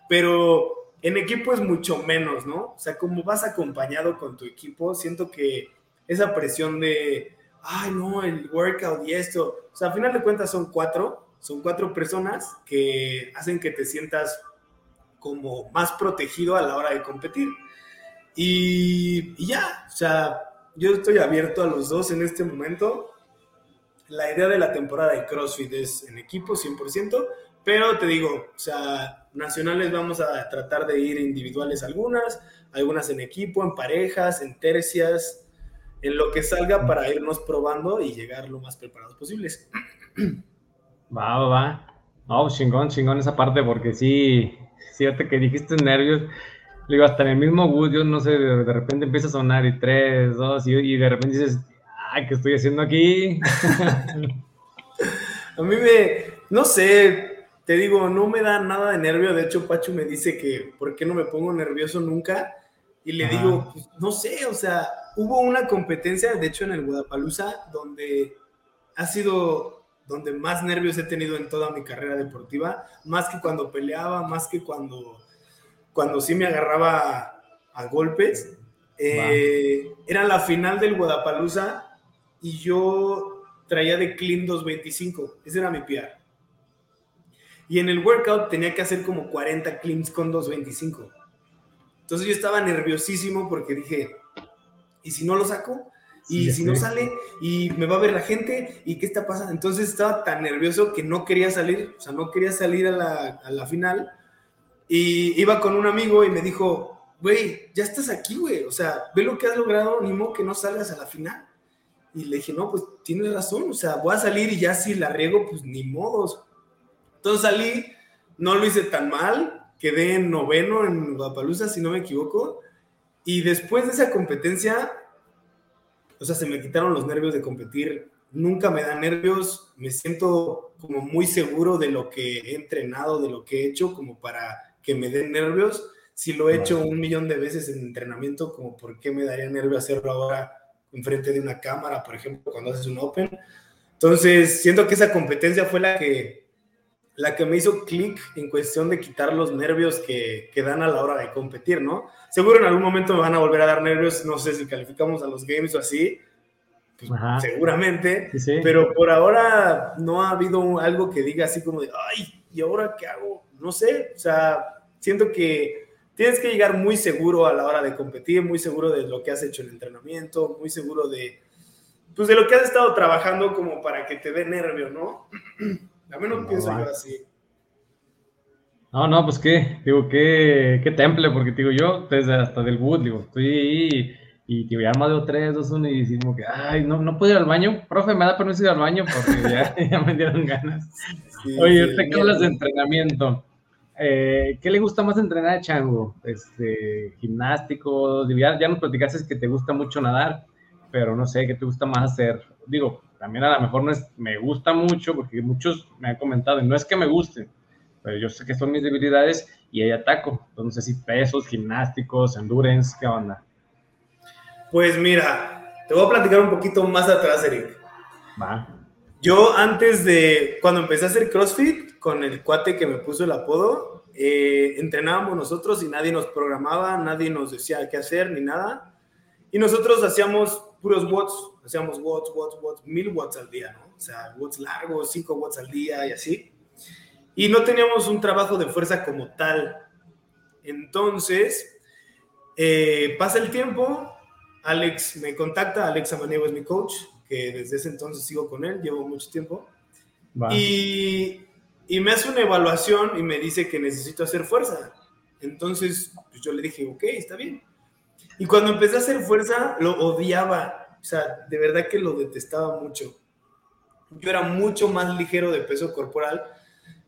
pero en equipo es mucho menos, ¿no? O sea, como vas acompañado con tu equipo, siento que esa presión de, ay, no, el workout y esto. O sea, al final de cuentas son cuatro, son cuatro personas que hacen que te sientas como más protegido a la hora de competir. Y, y ya, o sea, yo estoy abierto a los dos en este momento. La idea de la temporada de CrossFit es en equipo 100%, pero te digo, o sea, nacionales vamos a tratar de ir individuales algunas, algunas en equipo, en parejas, en tercias, en lo que salga para irnos probando y llegar lo más preparados posibles. Va, va, va. No, chingón, chingón esa parte, porque sí, fíjate que dijiste nervios. Digo, hasta en el mismo bus, yo no sé, de, repente empieza a sonar y tres, dos, y, y de repente dices, ay, ¿qué estoy haciendo aquí? a mí me, no sé, te digo, no me da nada de nervio. De hecho, Pacho me dice que, ¿por qué no me pongo nervioso nunca? Y le digo, pues, no sé, o sea, hubo una competencia, de hecho, en el Guadalajara, donde ha sido donde más nervios he tenido en toda mi carrera deportiva, más que cuando peleaba, más que cuando, cuando sí me agarraba a, golpes. Eh, era la final del Guadalajara y yo traía de clean 225, ese era mi PR. Y en el workout tenía que hacer como 40 cleans con 225. Entonces yo estaba nerviosísimo porque dije, ¿y si no lo saco? ¿Y si no sale? ¿Y me va a ver la gente? ¿Y qué está pasando? Entonces estaba tan nervioso que no quería salir, o sea, no quería salir a la, a la final. Y iba con un amigo y me dijo, güey, ya estás aquí, güey, o sea, ve lo que has logrado, ni modo que no salgas a la final. Y le dije, no, pues tienes razón, o sea, voy a salir y ya si la riego, pues ni modos. Entonces salí, no lo hice tan mal, quedé en noveno en Guadalajara, si no me equivoco. Y después de esa competencia, o sea, se me quitaron los nervios de competir. Nunca me da nervios, me siento como muy seguro de lo que he entrenado, de lo que he hecho, como para que me den nervios. Si lo he hecho un millón de veces en entrenamiento, como por qué me daría nervio hacerlo ahora enfrente de una cámara, por ejemplo, cuando haces un Open. Entonces, siento que esa competencia fue la que la que me hizo clic en cuestión de quitar los nervios que, que, dan a la hora de competir, ¿no? Seguro en algún momento me van a volver a dar nervios, no sé si calificamos a los games o así, pues, seguramente, pero por ahora no ha habido algo que diga así como de, ay, ¿y ahora qué hago? No sé, o sea, siento que tienes que llegar muy seguro a la hora de competir, muy seguro de lo que has hecho en entrenamiento, muy seguro de, pues de lo que has estado trabajando como para que te dé nervio, ¿no? A mí no, pienso yo así. No, no, pues qué, digo, qué, qué temple, porque digo, yo desde hasta del Wood, digo, estoy ahí y digo, ya más de tres, dos, uno, y decimos que, ay, no, no puedo ir al baño, profe, me da permiso ir al baño porque ya, ya me dieron ganas. Oye, sí, te hablas de entrenamiento. Eh, ¿Qué le gusta más entrenar a Chango? Este, gimnástico, ya, ya nos platicaste que te gusta mucho nadar, pero no sé, ¿qué te gusta más hacer? Digo, también a lo mejor no es, me gusta mucho, porque muchos me han comentado, y no es que me guste, pero yo sé que son mis debilidades y ahí ataco. Entonces, si pesos, gimnásticos, endurance, ¿qué onda? Pues mira, te voy a platicar un poquito más atrás, Eric. Va. Yo antes de, cuando empecé a hacer CrossFit, con el cuate que me puso el apodo, eh, entrenábamos nosotros y nadie nos programaba, nadie nos decía qué hacer ni nada. Y nosotros hacíamos puros watts, hacíamos watts, watts, watts, mil watts al día, ¿no? O sea, watts largos, cinco watts al día y así. Y no teníamos un trabajo de fuerza como tal. Entonces, eh, pasa el tiempo, Alex me contacta, Alex Amaniego es mi coach, que desde ese entonces sigo con él, llevo mucho tiempo. Y, y, me hace una evaluación y me dice que necesito hacer fuerza. Entonces, pues yo le dije, ok, está bien. Y cuando empecé a hacer fuerza, lo odiaba. O sea, de verdad que lo detestaba mucho. Yo era mucho más ligero de peso corporal.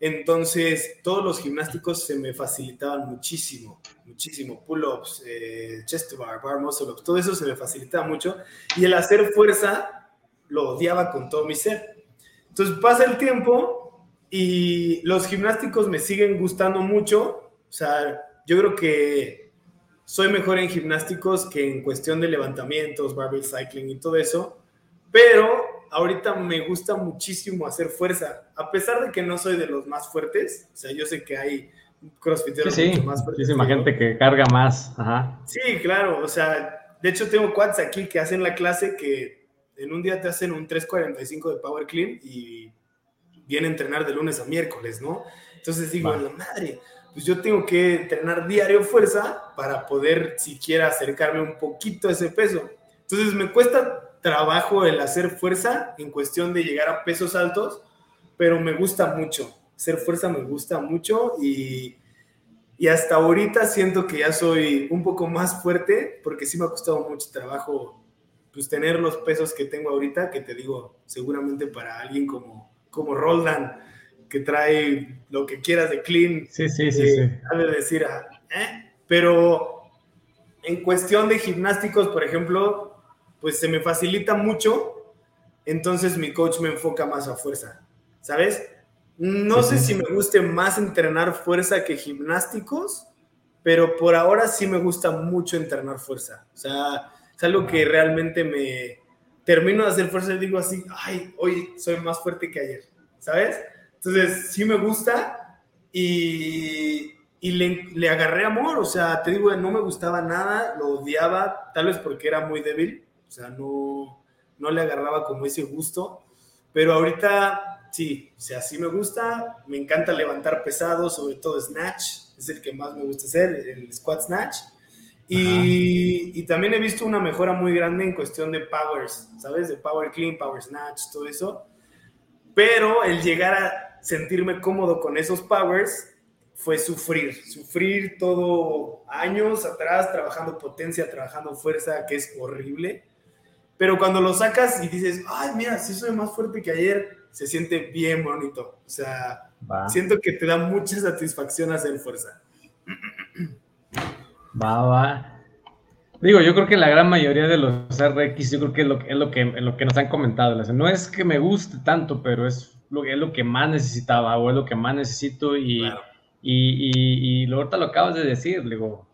Entonces, todos los gimnásticos se me facilitaban muchísimo, muchísimo. Pull-ups, eh, chest bar, bar muscle ups, todo eso se me facilitaba mucho. Y el hacer fuerza lo odiaba con todo mi ser. Entonces, pasa el tiempo y los gimnásticos me siguen gustando mucho. O sea, yo creo que soy mejor en gimnásticos que en cuestión de levantamientos, barbell cycling y todo eso, pero ahorita me gusta muchísimo hacer fuerza, a pesar de que no soy de los más fuertes, o sea, yo sé que hay crossfiteros sí, mucho más fuertes. Muchísima gente que carga más, Ajá. Sí, claro, o sea, de hecho tengo quads aquí que hacen la clase que en un día te hacen un 3.45 de Power Clean y viene a entrenar de lunes a miércoles, ¿no? Entonces digo, la madre, pues yo tengo que entrenar diario fuerza para poder siquiera acercarme un poquito a ese peso. Entonces me cuesta trabajo el hacer fuerza en cuestión de llegar a pesos altos, pero me gusta mucho. Hacer fuerza me gusta mucho y, y hasta ahorita siento que ya soy un poco más fuerte porque sí me ha costado mucho trabajo pues tener los pesos que tengo ahorita, que te digo, seguramente para alguien como, como Roldan, que trae lo que quieras de clean, sí, sí, sí, sí. de decir, ah, ¿eh? pero en cuestión de gimnásticos, por ejemplo, pues se me facilita mucho, entonces mi coach me enfoca más a fuerza, ¿sabes? No sé si me guste más entrenar fuerza que gimnásticos, pero por ahora sí me gusta mucho entrenar fuerza. O sea, es algo que realmente me termino de hacer fuerza y digo así, ay, hoy soy más fuerte que ayer, ¿sabes? Entonces, sí me gusta y, y le, le, agarré amor, o sea, te digo, no me gustaba nada, lo odiaba, tal vez porque era muy débil, o sea, no, no le agarraba como ese gusto, pero ahorita sí, o sea, sí me gusta, me encanta levantar pesado, sobre todo snatch, es el que más me gusta hacer, el squat snatch. Y, y, también he visto una mejora muy grande en cuestión de powers, ¿sabes? De power clean, power snatch, todo eso. Pero el llegar a sentirme cómodo con esos powers fue sufrir, sufrir todo años atrás, trabajando potencia, trabajando fuerza, que es horrible. Pero cuando lo sacas y dices, ay, mira, sí soy más fuerte que ayer, se siente bien bonito. O sea, siento que te da mucha satisfacción hacer fuerza. Va, va. Digo, yo creo que la gran mayoría de los RX, yo creo que es lo, es lo, que, lo que nos han comentado. No es que me guste tanto, pero es lo, es lo que más necesitaba o es lo que más necesito y, y, y, y, ahorita lo acabas de decir, digo,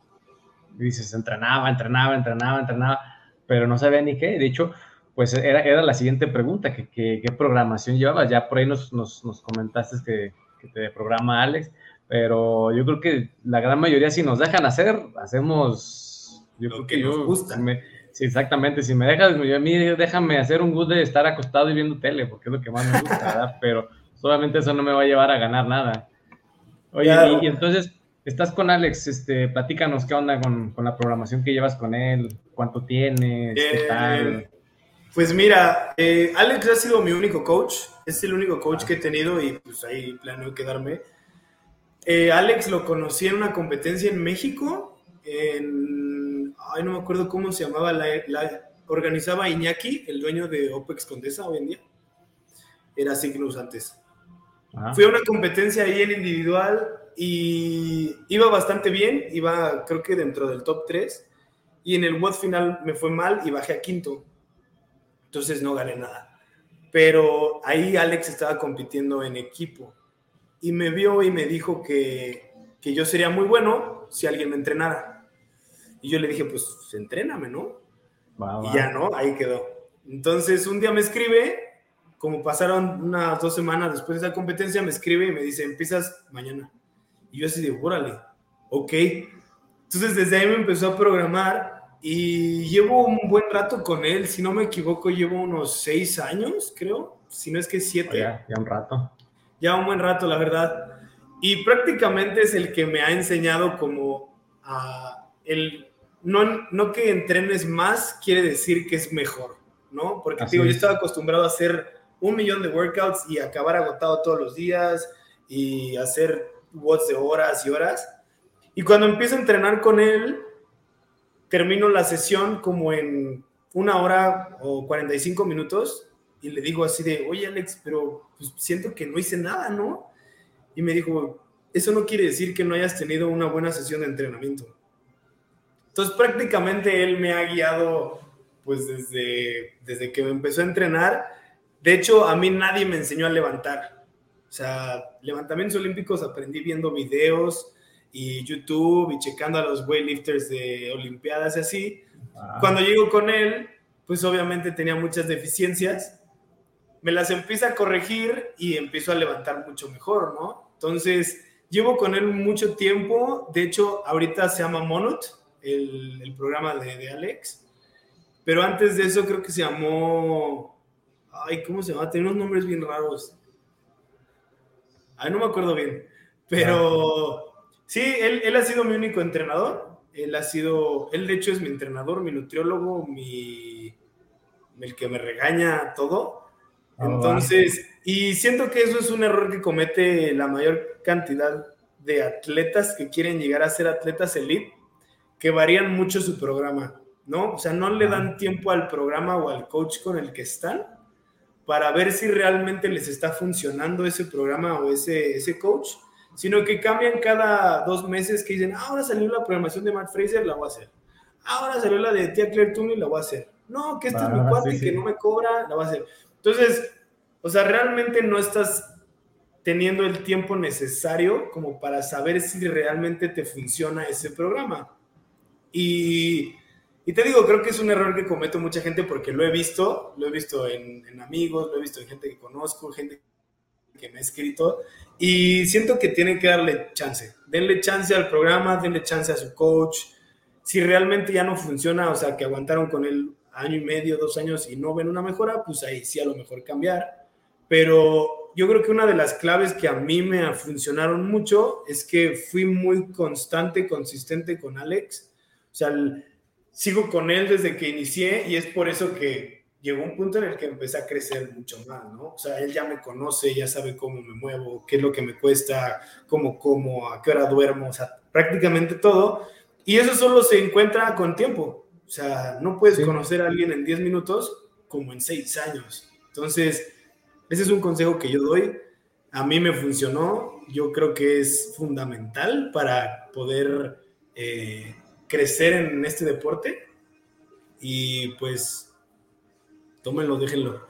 dices, entrenaba, entrenaba, entrenaba, entrenaba pero no sabía ni qué. De hecho, pues era, era la siguiente pregunta, que, qué programación llevabas. Ya por ahí nos, nos, nos comentaste que, que, te programa Alex, pero yo creo que la gran mayoría si nos dejan hacer, hacemos... Yo Lo creo que, nos gusta. sí, exactamente. Si me dejas, a mí déjame hacer un gusto de estar acostado y viendo tele, porque es lo que más me gusta, ¿verdad? Pero solamente eso no me va a llevar a ganar nada. Oye, y, y entonces Estás con Alex, este, platícanos qué onda con, con, la programación que llevas con él, cuánto tienes, qué eh, tal. Pues mira, eh, Alex ha sido mi único coach, es el único coach que he tenido y pues ahí planeo quedarme. Eh, Alex lo conocí en una competencia en México, en, ay no me acuerdo cómo se llamaba, la, la organizaba Iñaki, el dueño de OPEX Condesa hoy en día, era Cygnus antes. Fui a una competencia ahí en individual, y iba bastante bien, iba creo que dentro del top 3 y en el WOD final me fue mal y bajé a quinto. Entonces no gané nada. Pero ahí Alex estaba compitiendo en equipo y me vio y me dijo que, que yo sería muy bueno si alguien me entrenara. Y yo le dije, pues entréname, ¿no? Y ya no, ahí quedó. Entonces un día me escribe, como pasaron unas dos semanas después de esa competencia, me escribe y me dice, empiezas mañana. Y yo así de, órale, ok. Entonces desde ahí me empezó a programar y llevo un buen rato con él. Si no me equivoco, llevo unos seis años, creo. Si no es que siete. ya, ya un rato. Ya un buen rato, la verdad. Y prácticamente es el que me ha enseñado como a el... No, no que entrenes más quiere decir que es mejor, ¿no? Porque digo, yo estaba acostumbrado a hacer un millón de workouts y acabar agotado todos los días y hacer watts de horas y horas. Y cuando empiezo a entrenar con él, termino la sesión como en una hora o 45 minutos y le digo así de, oye Alex, pero pues, siento que no hice nada, ¿no? Y me dijo, eso no quiere decir que no hayas tenido una buena sesión de entrenamiento. Entonces prácticamente él me ha guiado pues desde, desde que me empezó a entrenar. De hecho, a mí nadie me enseñó a levantar. O sea, levantamientos olímpicos aprendí viendo videos y YouTube y checando a los weightlifters de Olimpiadas y así. Ah. Cuando llego con él, pues obviamente tenía muchas deficiencias. Me las empieza a corregir y empiezo a levantar mucho mejor, ¿no? Entonces, llevo con él mucho tiempo. De hecho, ahorita se llama Monot, el, programa de, Alex. pero antes de eso creo que se llamó, ay, ¿cómo se llama? Tiene unos nombres bien raros. Ay, no me acuerdo bien, pero sí, él, él ha sido mi único entrenador. Él ha sido, él de hecho es mi entrenador, mi nutriólogo, mi, el que me regaña todo. Ah, Entonces, y siento que eso es un error que comete la mayor cantidad de atletas que quieren llegar a ser atletas elite, que varían mucho su programa, ¿no? O sea, no le dan tiempo al programa o al coach con el que están para ver si realmente les está funcionando ese programa o ese, ese coach, sino que cambian cada dos meses que dicen, ahora salió la programación de Matt Fraser, la voy a hacer. Ahora salió la de Tia Claire Tooney, la voy a hacer. No, que este es mi ah, cuate que no me cobra, la voy a hacer. Entonces, o sea, realmente no estás teniendo el tiempo necesario como para saber si realmente te funciona ese programa. Y, te digo, creo que es un error que comete mucha gente porque lo he visto, lo he visto en, en, amigos, lo he visto en gente que conozco, gente que me ha escrito, y siento que tienen que darle chance. Denle chance al programa, denle chance a su coach. Si realmente ya no funciona, o sea, que aguantaron con él año y medio, dos años y no ven una mejora, pues ahí sí a lo mejor cambiar. Pero yo creo que una de las claves que a mí me funcionaron mucho es que fui muy constante, consistente con Alex. O sea, sigo con él desde que inicié y es por eso que llegó un punto en el que empecé a crecer mucho más, ¿no? O sea, él ya me conoce, ya sabe cómo me muevo, qué es lo que me cuesta, cómo como, a qué hora duermo, o sea, prácticamente todo. Y eso solo se encuentra con tiempo. O sea, no puedes conocer a alguien en 10 minutos como en 6 años. Entonces, ese es un consejo que yo doy. A mí me funcionó. Yo creo que es fundamental para poder eh, crecer en este deporte. Y pues, tómenlo, déjenlo.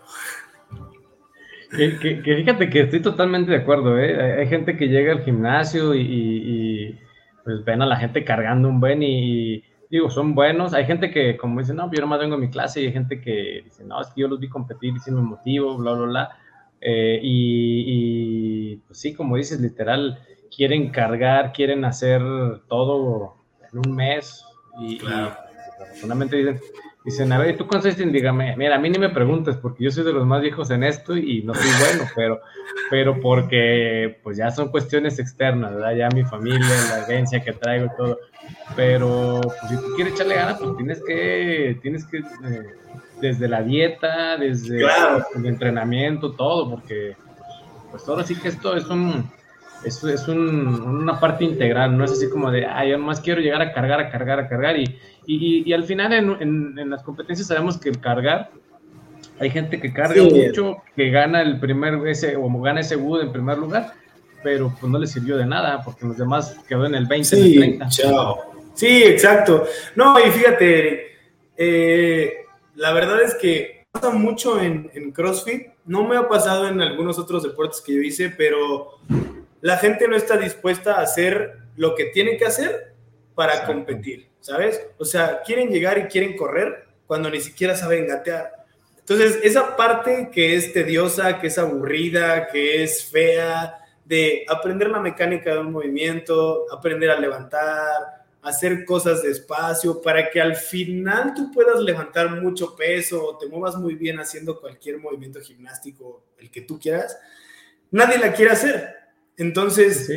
Que, fíjate que estoy totalmente de acuerdo, ¿eh? Hay, gente que llega al gimnasio y, pues ven a la gente cargando un buen y, digo, son buenos. Hay gente que, como dice, no, yo nomás vengo a mi clase y hay gente que dice, no, es que yo los vi competir y si me motivo, bla, bla, bla. Eh, y, pues sí, como dices, literal, quieren cargar, quieren hacer todo en un mes y, solamente dicen, dicen, a ver, ¿tú consistes? Dígame, mira, a mí ni me preguntes porque yo soy de los más viejos en esto y no soy bueno, pero, pero porque pues ya son cuestiones externas, ¿verdad? Ya mi familia, la herencia que traigo y todo. Pero pues, si tú quieres echarle ganas, pues tienes que, tienes que... Eh, desde la dieta, desde el entrenamiento, todo, porque pues ahora sí que esto es un es, es una parte integral, no es así como de, ay, yo más quiero llegar a cargar, a cargar, a cargar, y, y, y al final en, en, las competencias sabemos que el cargar, hay gente que carga mucho, que gana el primer, ese, o gana ese wood en primer lugar, pero pues no le sirvió de nada, porque los demás quedó en el 20, sí, en el 30. Chao. Sí, exacto. No, y fíjate, eh, la verdad es que pasa mucho en, CrossFit. No me ha pasado en algunos otros deportes que yo hice, pero la gente no está dispuesta a hacer lo que tiene que hacer para competir, ¿sabes? O sea, quieren llegar y quieren correr cuando ni siquiera saben gatear. Entonces, esa parte que es tediosa, que es aburrida, que es fea, de aprender la mecánica de un movimiento, aprender a levantar, hacer cosas despacio para que al final tú puedas levantar mucho peso o te muevas muy bien haciendo cualquier movimiento gimnástico, el que tú quieras, nadie la quiere hacer. Entonces,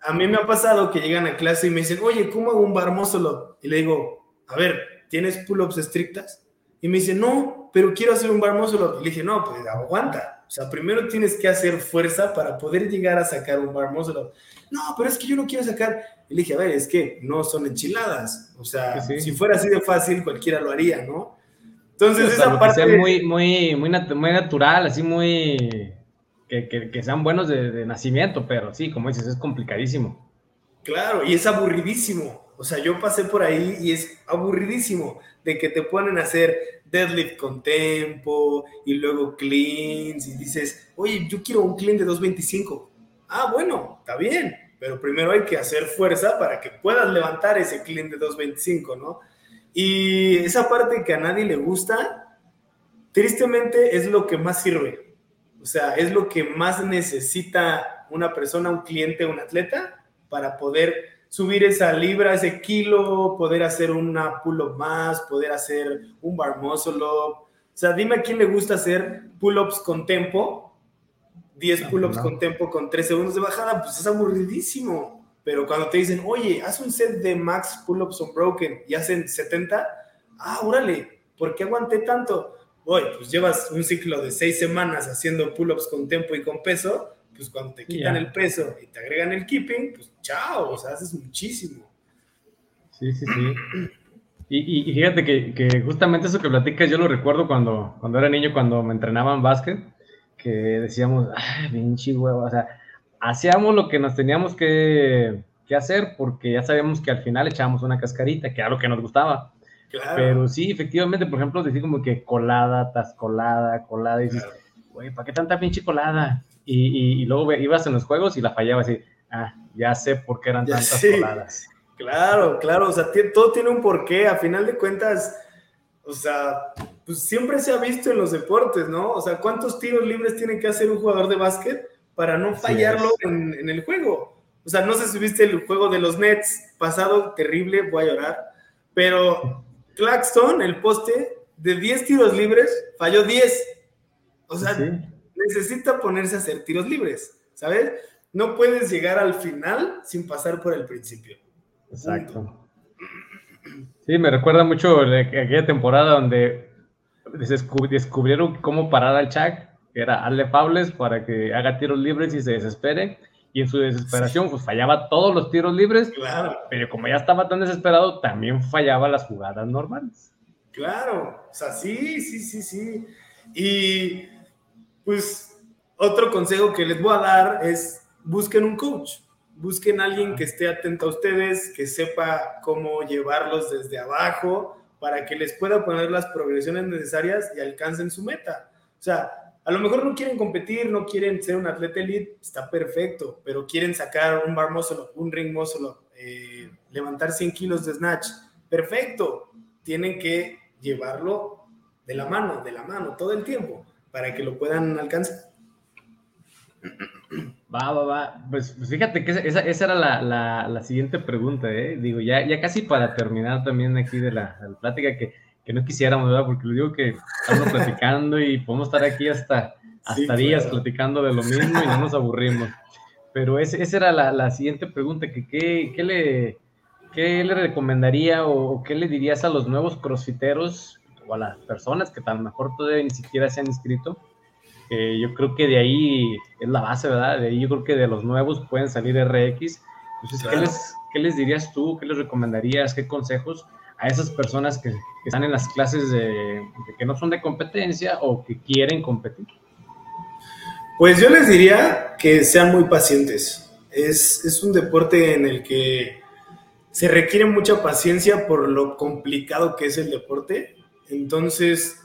a mí me ha pasado que llegan a clase y me dicen, oye, ¿cómo hago un bar muscle Y le digo, a ver, ¿tienes pull-ups estrictas? Y me dice, no, pero quiero hacer un bar muscle Y le dije, no, pues aguanta. O sea, primero tienes que hacer fuerza para poder llegar a sacar un bar muscle No, pero es que yo no quiero sacar y le dije, a ver, es que no son enchiladas. O sea, si fuera así de fácil, cualquiera lo haría, ¿no? Entonces, esa parte. Muy, muy, muy, natural, así muy. Que, sean buenos de, nacimiento, pero sí, como dices, es complicadísimo. Claro, y es aburridísimo. O sea, yo pasé por ahí y es aburridísimo de que te ponen a hacer deadlift con tempo y luego cleans y dices, oye, yo quiero un clean de 225. Ah, bueno, está bien, pero primero hay que hacer fuerza para que puedas levantar ese clean de 225, ¿no? Y esa parte que a nadie le gusta, tristemente es lo que más sirve. O sea, es lo que más necesita una persona, un cliente, un atleta, para poder subir esa libra, ese kilo, poder hacer una pull-up más, poder hacer un bar muscle up. O sea, dime a quién le gusta hacer pull-ups con tempo, 10 pull-ups con tempo con 3 segundos de bajada, pues es aburridísimo. Pero cuando te dicen, oye, haz un set de max pull-ups unbroken y hacen 70, ah, órale, ¿por qué aguanté tanto? Oye, pues llevas un ciclo de 6 semanas haciendo pull-ups con tempo y con peso, pues cuando te quitan el peso y te agregan el keeping, pues chao, o sea, haces muchísimo. Sí, sí, sí. Y, fíjate que, justamente eso que platicas, yo lo recuerdo cuando, cuando era niño, cuando me entrenaban básquet, que decíamos, ay, pinche huevo, o sea, hacíamos lo que nos teníamos que, que, hacer porque ya sabíamos que al final echábamos una cascarita, que era lo que nos gustaba. Claro. Pero sí, efectivamente, por ejemplo, decir como que colada, tascolada, colada, y dices, güey, ¿para qué tanta pinche colada? Y, y, luego ibas en los juegos y la fallabas y, ah, ya sé por qué eran tantas coladas. Claro, claro, o sea, todo tiene un porqué, a final de cuentas, o sea, pues siempre se ha visto en los deportes, ¿no? O sea, ¿cuántos tiros libres tiene que hacer un jugador de básquet para no fallarlo en, en, el juego? O sea, no sé si viste el juego de los Nets pasado, terrible, voy a llorar, pero Claxton, el poste, de 10 tiros libres, falló 10. O sea, necesita ponerse a hacer tiros libres, ¿sabes? No puedes llegar al final sin pasar por el principio. Exacto. Sí, me recuerda mucho aquella temporada donde descubrieron cómo parar al Chuck, que era hazle fables para que haga tiros libres y se desespere. Y en su desesperación, pues fallaba todos los tiros libres. Claro. Pero como ya estaba tan desesperado, también fallaba las jugadas normales. Claro, o sea, sí, sí, sí, sí. Y pues otro consejo que les voy a dar es busquen un coach, busquen a alguien que esté atento a ustedes, que sepa cómo llevarlos desde abajo para que les pueda poner las progresiones necesarias y alcancen su meta. O sea, a lo mejor no quieren competir, no quieren ser un atleta elite, está perfecto, pero quieren sacar un bar muscle un ring muscle eh, levantar 100 kilos de snatch, perfecto. Tienen que llevarlo de la mano, de la mano, todo el tiempo para que lo puedan alcanzar. Va, va, va. Pues, pues fíjate que esa, esa era la, la, siguiente pregunta, ¿eh? Digo, ya, ya casi para terminar también aquí de la plática, que, que, no quisiéramos, ¿verdad? Porque lo digo que estamos platicando y podemos estar aquí hasta, hasta días platicando de lo mismo y no nos aburrimos. Pero ese, esa era la, la siguiente pregunta, que qué, qué, le, qué le recomendaría o qué le dirías a los nuevos crossfiteros o a las personas que a lo mejor todavía ni siquiera se han inscrito. yo creo que de ahí es la base, ¿verdad? De ahí yo creo que de los nuevos pueden salir RX. Entonces, ¿qué, les, ¿qué les dirías tú? ¿Qué les recomendarías? ¿Qué consejos a esas personas que, están en las clases de, que no son de competencia o que quieren competir? Pues yo les diría que sean muy pacientes. Es, es un deporte en el que se requiere mucha paciencia por lo complicado que es el deporte entonces,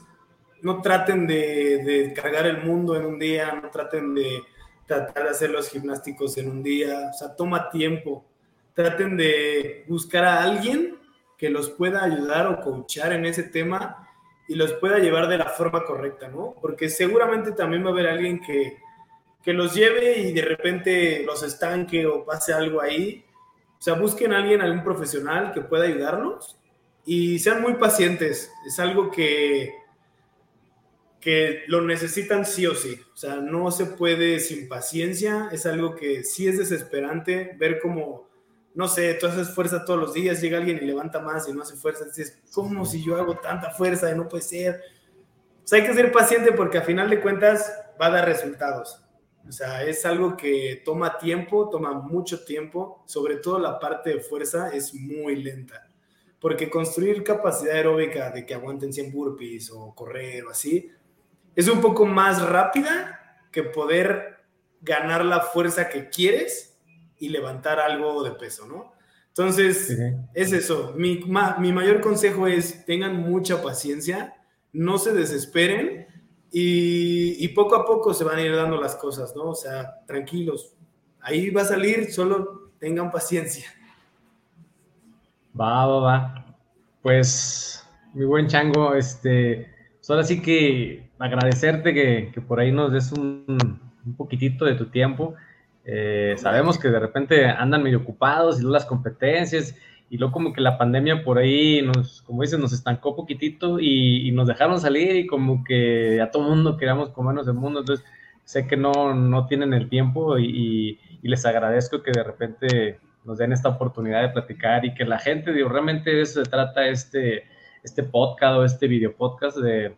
no traten de, cargar el mundo en un día, no traten de tratar de hacer los gimnásticos en un día, o sea, toma tiempo. Traten de buscar a alguien que los pueda ayudar o coachar en ese tema y los pueda llevar de la forma correcta, ¿no? Porque seguramente también va a haber alguien que, que los lleve y de repente los estanque o pase algo ahí. O sea, busquen a alguien, algún profesional que pueda ayudarlos y sean muy pacientes. Es algo que, que lo necesitan sí o sí. O sea, no se puede sin paciencia. Es algo que sí es desesperante ver cómo, no sé, tú haces fuerza todos los días, llega alguien y levanta más y no hace fuerza. Dices, ¿cómo si yo hago tanta fuerza y no puede ser? O sea, hay que ser paciente porque a final de cuentas va a dar resultados. O sea, es algo que toma tiempo, toma mucho tiempo. Sobre todo la parte de fuerza es muy lenta porque construir capacidad aeróbica de que aguanten 100 burpees o correr o así, es un poco más rápida que poder ganar la fuerza que quieres y levantar algo de peso, ¿no? Entonces, es eso. Mi, mi mayor consejo es tengan mucha paciencia, no se desesperen y, y, poco a poco se van a ir dando las cosas, ¿no? O sea, tranquilos. Ahí va a salir, solo tengan paciencia. Va, va, va. Pues, mi buen chango, este, solo así que agradecerte que, por ahí nos des un, poquitito de tu tiempo. Eh, sabemos que de repente andan medio ocupados y las competencias y luego como que la pandemia por ahí nos, como dices, nos estancó poquitito y, nos dejaron salir y como que a todo mundo queríamos comernos el mundo, entonces sé que no, no tienen el tiempo y, les agradezco que de repente nos den esta oportunidad de platicar y que la gente, digo, realmente de eso se trata este, este podcast o este video podcast de,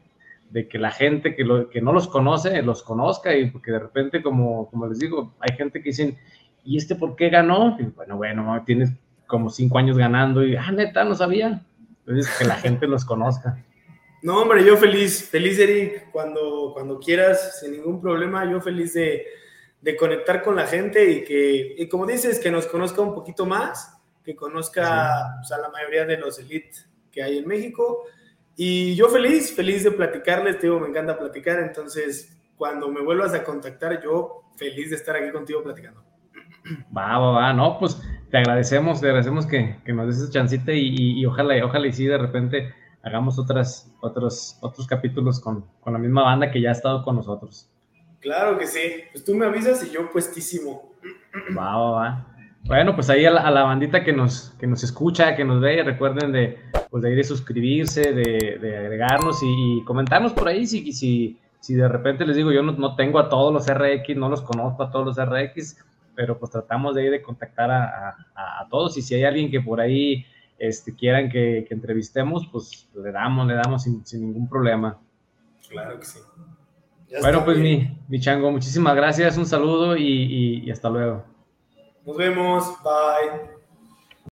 de que la gente que, lo, que no los conoce, los conozca y porque de repente, como, como les digo, hay gente que dicen, ¿y este por qué ganó? Y bueno, bueno, tienes como cinco años ganando y, ah, neta, no sabía. Entonces, que la gente los conozca. No, hombre, yo feliz, feliz, Eric, cuando, cuando quieras, sin ningún problema, yo feliz de, de conectar con la gente y que, y como dices, que nos conozca un poquito más, que conozca a la mayoría de los elites que hay en México. Y yo feliz, feliz de platicarles, te digo, me encanta platicar, entonces cuando me vuelvas a contactar, yo feliz de estar aquí contigo platicando. Va, va, va, no, pues te agradecemos, te agradecemos que, que nos des esa chancita y, y, ojalá, ojalá y sí de repente hagamos otras, otros, otros capítulos con, con, la misma banda que ya ha estado con nosotros. Claro que sí, pues tú me avisas y yo puestísimo. Va, va, va. Bueno, pues ahí a la, bandita que nos, que nos escucha, que nos ve, recuerden de, pues de ir a suscribirse, de, de agregarnos y, y, comentarnos por ahí si, si, si de repente les digo, yo no, no tengo a todos los RX, no los conozco a todos los RX, pero pues tratamos de ir de contactar a, a, todos y si hay alguien que por ahí este, quieran que, que entrevistemos, pues le damos, le damos sin, sin ningún problema. Claro que sí. bueno, pues mi, mi, chango, muchísimas gracias, un saludo y, y, y hasta luego. Nos vemos, bye.